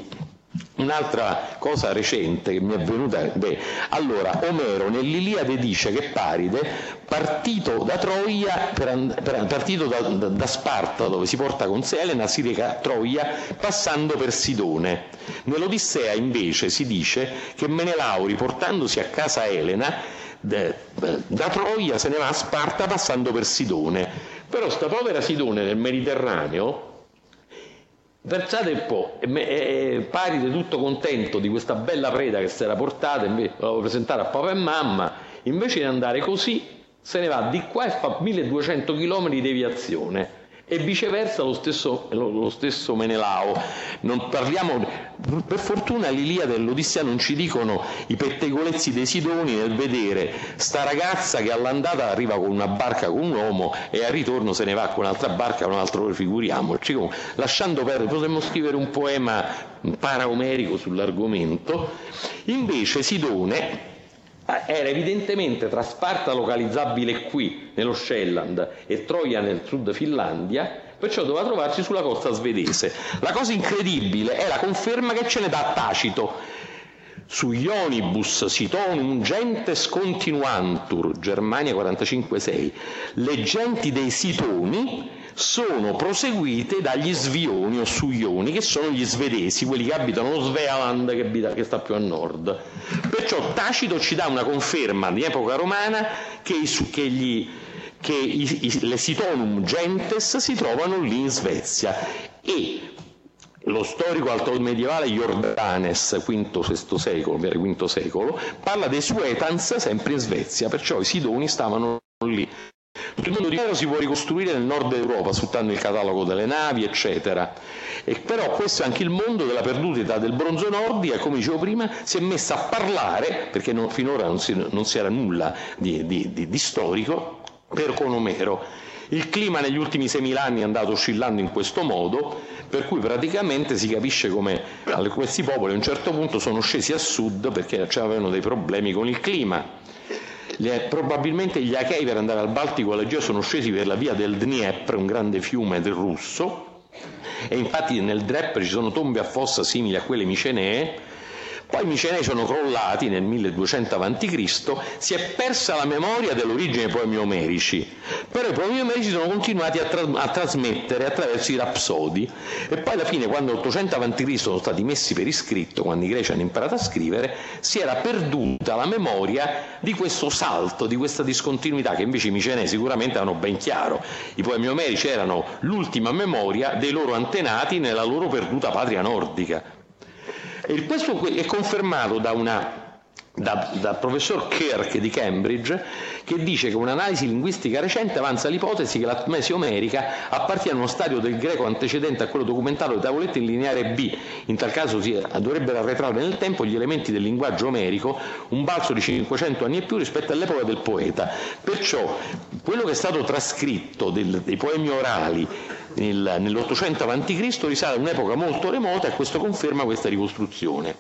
Un'altra cosa recente che mi è venuta, beh, allora Omero nell'Iliade dice che Paride, partito da Troia, per, per, partito da, da, Sparta dove si porta con sé Elena, si reca a Troia passando per Sidone. Nell'Odissea invece si dice che Menelao riportandosi a casa Elena, da Troia se ne va a Sparta passando per Sidone. Però sta povera Sidone nel Mediterraneo Versate un po', Paride tutto contento di questa bella preda che si era portata, invece l'avevo presentata a papà e mamma, invece di andare così se ne va di qua e fa 1200 km di deviazione e viceversa lo stesso, lo stesso Menelao. Parliamo, per fortuna l'Iliade e l'Odissea non ci dicono i pettegolezzi dei Sidoni nel vedere sta ragazza che all'andata arriva con una barca con un uomo e al ritorno se ne va con un'altra barca con un altro, figuriamoci. Lasciando perdere, potremmo scrivere un poema paraomerico sull'argomento. Invece Sidone era evidentemente tra Sparta localizzabile qui, nello Shetland, e Troia nel sud Finlandia, perciò doveva trovarsi sulla costa svedese. La cosa incredibile è la conferma che ce ne dà Tacito. Su Ionibus sitonum gentes continuantur, Germania 45-6, le genti dei Sitoni sono proseguite dagli Svioni o Suioni, che sono gli svedesi, quelli che abitano lo Svealand che, abita, che sta più a nord. Perciò Tacito ci dà una conferma di epoca romana che, i, che, gli, che i, i, le Sitonum Gentes si trovano lì in Svezia e lo storico altomedievale Jordanes, V-VI secolo, V secolo, parla dei Suetans sempre in Svezia, perciò i Sidoni stavano lì. Il mondo di Piero si può ricostruire nel nord Europa, sfruttando il catalogo delle navi, eccetera. E però questo è anche il mondo della perduta età del bronzo nordica, come dicevo prima, si è messa a parlare, perché non, finora non si, non si, era nulla di, di, di, di storico, per con Omero. Il clima negli ultimi 6.000 anni è andato oscillando in questo modo, per cui praticamente si capisce come questi popoli a un certo punto sono scesi a sud perché avevano dei problemi con il clima probabilmente gli Achei per andare al Baltico all'Egeo sono scesi per la via del Dniepr, un grande fiume del russo, e infatti nel Dnieper ci sono tombe a fossa simili a quelle micenee, poi i Micenei sono crollati nel 1200 a.C., si è persa la memoria dell'origine dei poemi omerici, però i poemi omerici sono continuati a, tra- a trasmettere attraverso i rapsodi e poi alla fine quando 800 a.C. sono stati messi per iscritto, quando i greci hanno imparato a scrivere, si era perduta la memoria di questo salto, di questa discontinuità che invece i Micenei sicuramente hanno ben chiaro. I poemi omerici erano l'ultima memoria dei loro antenati nella loro perduta patria nordica. Questo è confermato da una da, dal professor Kirk di Cambridge che dice che un'analisi linguistica recente avanza l'ipotesi che la omerica appartiene a uno stadio del greco antecedente a quello documentato da tavolette in lineare B. In tal caso si dovrebbero arretrare nel tempo gli elementi del linguaggio omerico, un balzo di 500 anni e più rispetto all'epoca del poeta. Perciò quello che è stato trascritto del, dei poemi orali nel, nell'800 a.C. risale a un'epoca molto remota e questo conferma questa ricostruzione.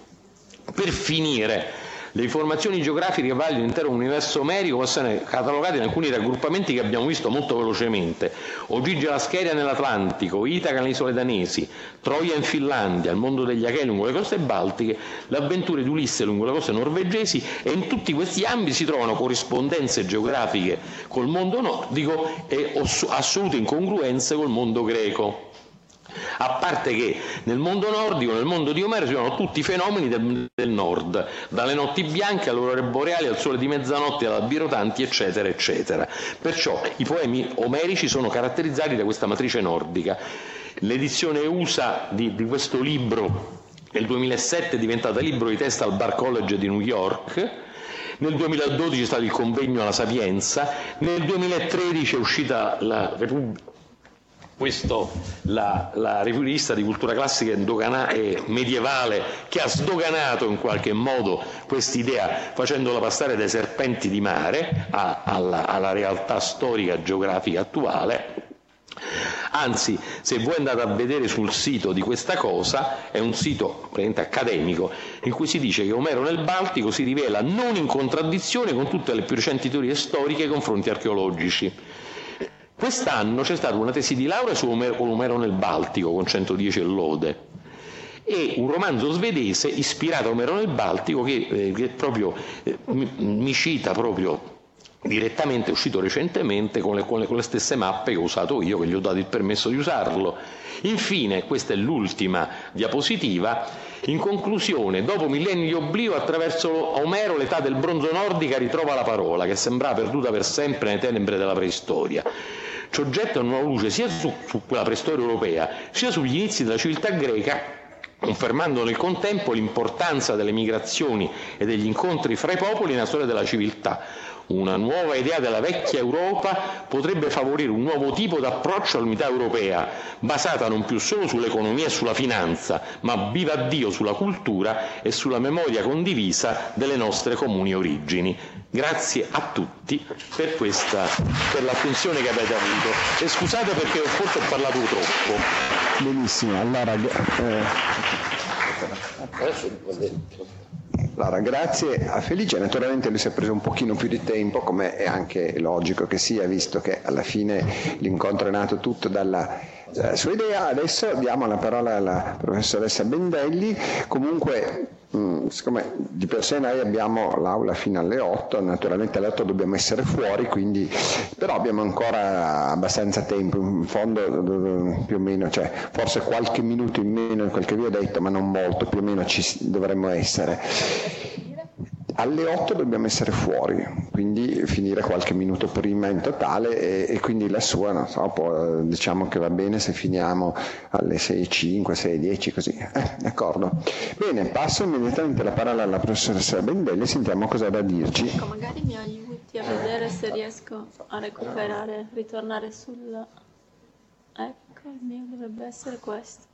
Per finire, Le informazioni geografiche valide all'intero universo omerico possono essere catalogate in alcuni raggruppamenti che abbiamo visto molto velocemente. Ogigi la Scheria nell'Atlantico, Itaca nelle isole danesi, Troia in Finlandia, il mondo degli Achei lungo le coste baltiche, le avventure di Ulisse lungo le coste norvegesi e in tutti questi ambiti si trovano corrispondenze geografiche col mondo nordico e assolute incongruenze col mondo greco. A parte che nel mondo nordico, nel mondo di Omero, si sono tutti i fenomeni del, del, nord, dalle notti bianche alle aurore boreali, al sole di mezzanotte, alla birotanti, eccetera, eccetera. Perciò i poemi omerici sono caratterizzati da questa matrice nordica. L'edizione USA di, di questo libro nel 2007 è diventata libro di testa al Bar College di New York, nel 2012 è stato il convegno alla Sapienza, nel 2013 è uscita la Repubblica questo la, la rivista di cultura classica e medievale che ha sdoganato in qualche modo quest'idea facendola passare dai serpenti di mare a, alla, alla realtà storica geografica attuale. Anzi, se voi andate a vedere sul sito di questa cosa, è un sito praticamente accademico, in cui si dice che Omero nel Baltico si rivela non in contraddizione con tutte le più recenti teorie storiche e confronti archeologici. Quest'anno c'è stata una tesi di laurea su Omero, nel Baltico con 110 lode e un romanzo svedese ispirato a Omero nel Baltico che, eh, che proprio eh, mi, mi, cita proprio direttamente, è uscito recentemente con le, con, le, con le, stesse mappe che ho usato io, che gli ho dato il permesso di usarlo. Infine, questa è l'ultima diapositiva, in conclusione, dopo millenni di oblio, attraverso Omero l'età del bronzo nordica ritrova la parola, che sembrava perduta per sempre nelle tenebre della preistoria ci getta una nuova luce sia su, su quella preistoria europea, sia sugli inizi della civiltà greca confermando nel contempo l'importanza delle migrazioni e degli incontri fra i popoli nella storia della civiltà. Una nuova idea della vecchia Europa potrebbe favorire un nuovo tipo di approccio all'unità europea, basata non più solo sull'economia e sulla finanza, ma viva Dio sulla cultura e sulla memoria condivisa delle nostre comuni origini. Grazie a tutti per, questa, per l'attenzione che avete avuto e scusate perché forse ho parlato troppo. Benissimo, allora... Eh... Allora, grazie a Felice, naturalmente lui si è preso un pochino più di tempo, come è anche logico che sia, visto che alla fine l'incontro è nato tutto dalla sua idea. Adesso diamo la parola alla professoressa Bendelli, comunque Mm, siccome di per sé noi abbiamo l'aula fino alle 8, naturalmente alle 8 dobbiamo essere fuori, quindi, però abbiamo ancora abbastanza tempo, in fondo più o meno, cioè, forse qualche minuto in meno di quel che vi ho detto, ma non molto, più o meno ci dovremmo essere. Alle 8 dobbiamo essere fuori, quindi finire qualche minuto prima in totale e, e quindi la sua, non so, può, diciamo che va bene se finiamo alle 6.05, 6.10 così. Eh, d'accordo. Bene, passo immediatamente la parola alla professoressa Bendelli e sentiamo cosa ha da dirci. Ecco, magari mi aiuti a vedere se riesco a recuperare, ritornare sul... Ecco, il mio dovrebbe essere questo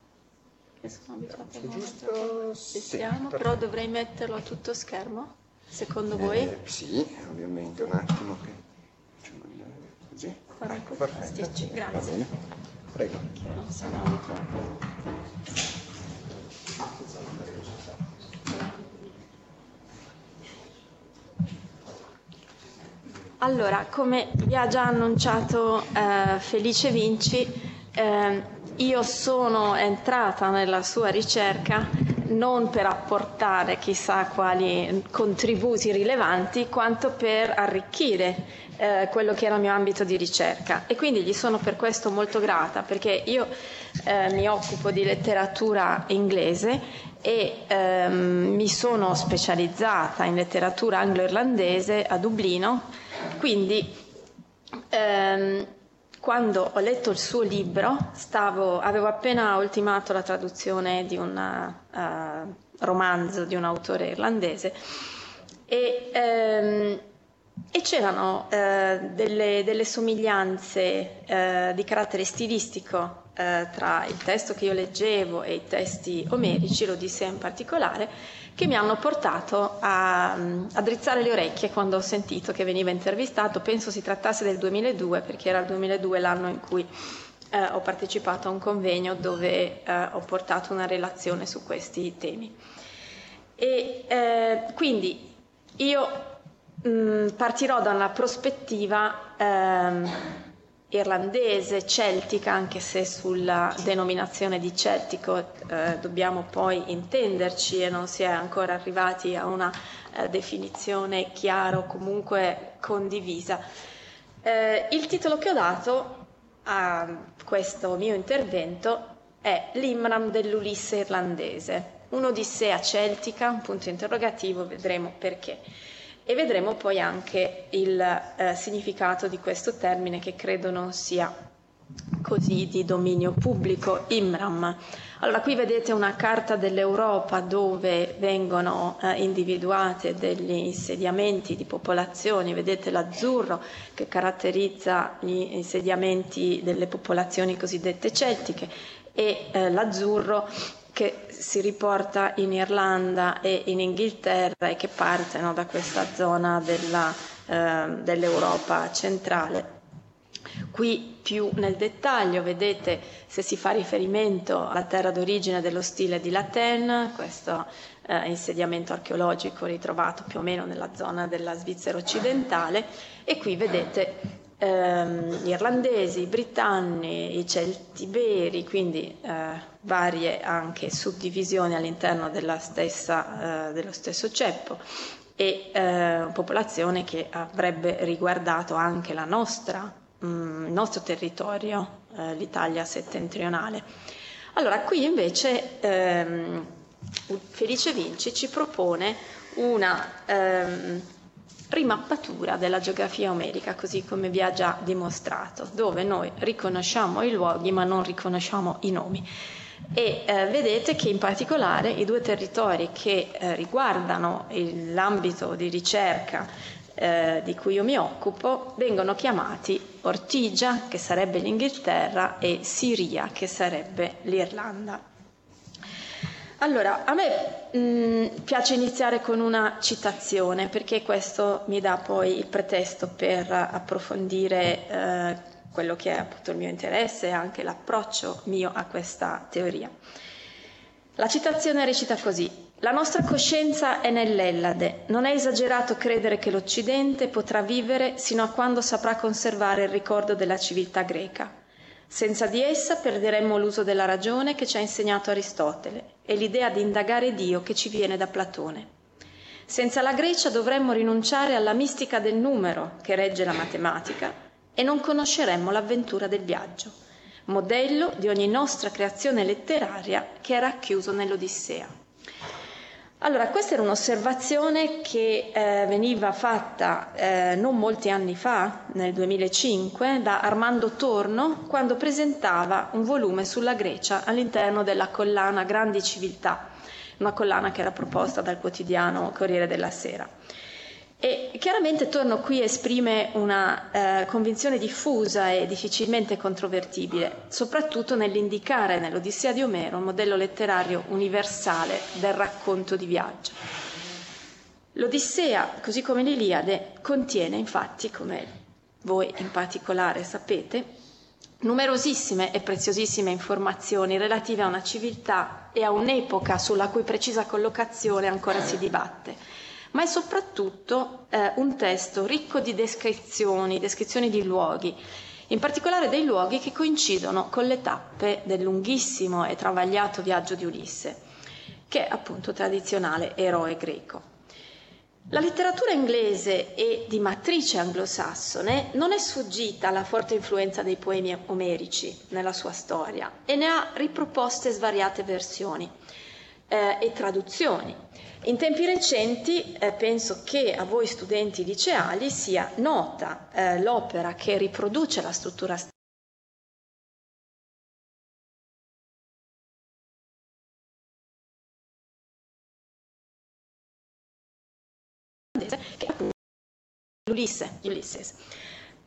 che sono abituata a giusto ci siamo, però dovrei metterlo a tutto schermo. Secondo eh, voi? Sì, ovviamente, un attimo che facciamo andare così. Ecco, perfetto. grazie. Prego. Non sono abituata. Allora, come vi ha già annunciato eh, Felice Vinci, eh, io sono entrata nella sua ricerca non per apportare chissà quali contributi rilevanti, quanto per arricchire eh, quello che era il mio ambito di ricerca. E quindi gli sono per questo molto grata, perché io eh, mi occupo di letteratura inglese e ehm, mi sono specializzata in letteratura anglo-irlandese a Dublino, quindi ehm, quando ho letto il suo libro, stavo, avevo appena ultimato la traduzione di un uh, romanzo di un autore irlandese e, um, e c'erano uh, delle, delle, somiglianze uh, di carattere stilistico tra il testo che io leggevo e i testi omerici, l'Odissea in particolare, che mi hanno portato a, a drizzare le orecchie quando ho sentito che veniva intervistato. Penso si trattasse del 2002, perché era il 2002 l'anno in cui eh, ho partecipato a un convegno dove eh, ho portato una relazione su questi temi. E eh, quindi io mm, partirò da una prospettiva ehm, irlandese, celtica, anche se sulla denominazione di celtico eh, dobbiamo poi intenderci e non si è ancora arrivati a una eh, definizione chiara o comunque condivisa. Eh, il titolo che ho dato a questo mio intervento è L'Imram dell'Ulisse irlandese, un'odissea celtica, un punto interrogativo, vedremo perché e vedremo poi anche il eh, significato di questo termine che credo non sia così di dominio pubblico, Imram. Allora qui vedete una carta dell'Europa dove vengono eh, individuate degli insediamenti di popolazioni, vedete l'azzurro che caratterizza gli insediamenti delle popolazioni cosiddette celtiche e eh, l'azzurro si riporta in Irlanda e in Inghilterra e che parte no, da questa zona della, eh, dell'Europa centrale. Qui più nel dettaglio vedete se si fa riferimento alla terra d'origine dello stile di Laten, questo eh, insediamento archeologico ritrovato più o meno nella zona della Svizzera occidentale e qui vedete ehm, irlandesi, i britanni, i celtiberi, quindi eh, varie anche suddivisioni all'interno stessa, eh, dello stesso ceppo e eh, popolazione che avrebbe riguardato anche nostra, mh, mm, il nostro territorio, eh, l'Italia settentrionale. Allora, qui invece ehm, Felice Vinci ci propone una ehm, rimappatura della geografia omerica, così come vi ha già dimostrato, dove noi riconosciamo i luoghi ma non riconosciamo i nomi. E eh, vedete che in particolare i due territori che eh, riguardano l'ambito di ricerca eh, di cui io mi occupo vengono chiamati Ortigia, che sarebbe l'Inghilterra, e Siria, che sarebbe l'Irlanda. Allora, a me mh, mm, piace iniziare con una citazione perché questo mi dà poi il pretesto per approfondire eh, quello che è appunto il mio interesse e anche l'approccio mio a questa teoria. La citazione recita così: La nostra coscienza è nell'Ellade. Non è esagerato credere che l'Occidente potrà vivere sino a quando saprà conservare il ricordo della civiltà greca. Senza di essa perderemmo l'uso della ragione che ci ha insegnato Aristotele e l'idea di indagare Dio che ci viene da Platone. Senza la Grecia dovremmo rinunciare alla mistica del numero che regge la matematica e non conosceremmo l'avventura del viaggio, modello di ogni nostra creazione letteraria che è racchiuso nell'Odissea. Allora, questa era un'osservazione che eh, veniva fatta eh, non molti anni fa, nel 2005, da Armando Torno, quando presentava un volume sulla Grecia all'interno della collana Grandi Civiltà, una collana che era proposta dal quotidiano Corriere della Sera. E chiaramente Torno qui esprime una eh, convinzione diffusa e difficilmente controvertibile, soprattutto nell'indicare nell'Odissea di Omero un modello letterario universale del racconto di viaggio. L'Odissea, così come l'Iliade, contiene infatti, come voi in particolare sapete, numerosissime e preziosissime informazioni relative a una civiltà e a un'epoca sulla cui precisa collocazione ancora si dibatte ma è soprattutto eh, un testo ricco di descrizioni, descrizioni di luoghi, in particolare dei luoghi che coincidono con le tappe del lunghissimo e travagliato viaggio di Ulisse, che è appunto tradizionale eroe greco. La letteratura inglese e di matrice anglosassone non è sfuggita alla forte influenza dei poemi omerici nella sua storia e ne ha riproposte svariate versioni eh, e traduzioni. In tempi recenti eh, penso che a voi studenti liceali sia nota eh, l'opera che riproduce la struttura che è Ulisse, Ulysses.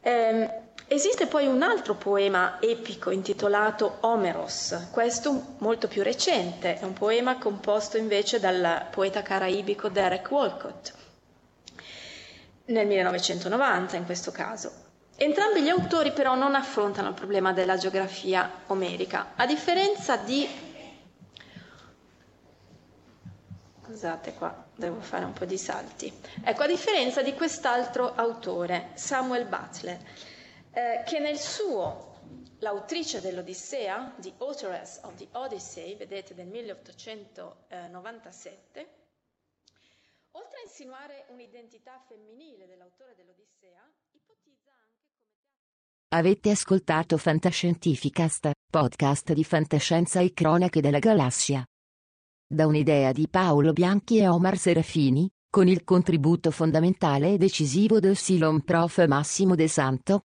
Eh, Esiste poi un altro poema epico intitolato Omeros, questo molto più recente, è un poema composto invece dal poeta caraibico Derek Walcott, nel 1990 in questo caso. Entrambi gli autori però non affrontano il problema della geografia omerica, a differenza di Scusate qua, devo fare un po' di salti. Ecco, a differenza di quest'altro autore, Samuel Butler, eh, che nel suo L'autrice dell'Odissea, The Authoress of the Odyssey, vedete del 1897, oltre a insinuare un'identità femminile dell'autore dell'Odissea, ipotizza anche come... Avete ascoltato Fantascientificast, podcast di fantascienza e cronache della galassia. Da un'idea di Paolo Bianchi e Omar Serafini, con il contributo fondamentale e decisivo del Silon Prof. Massimo De Santo,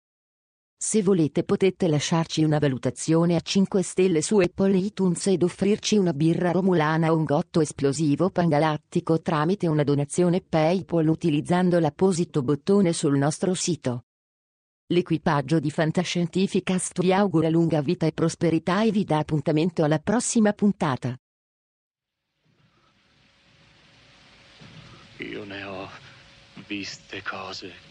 Se volete potete lasciarci una valutazione a 5 stelle su Apple iTunes ed offrirci una birra romulana o un gotto esplosivo pangalattico tramite una donazione PayPal utilizzando l'apposito bottone sul nostro sito. L'equipaggio di Fantascientificast vi augura lunga vita e prosperità e vi dà appuntamento alla prossima puntata. Io ne ho viste cose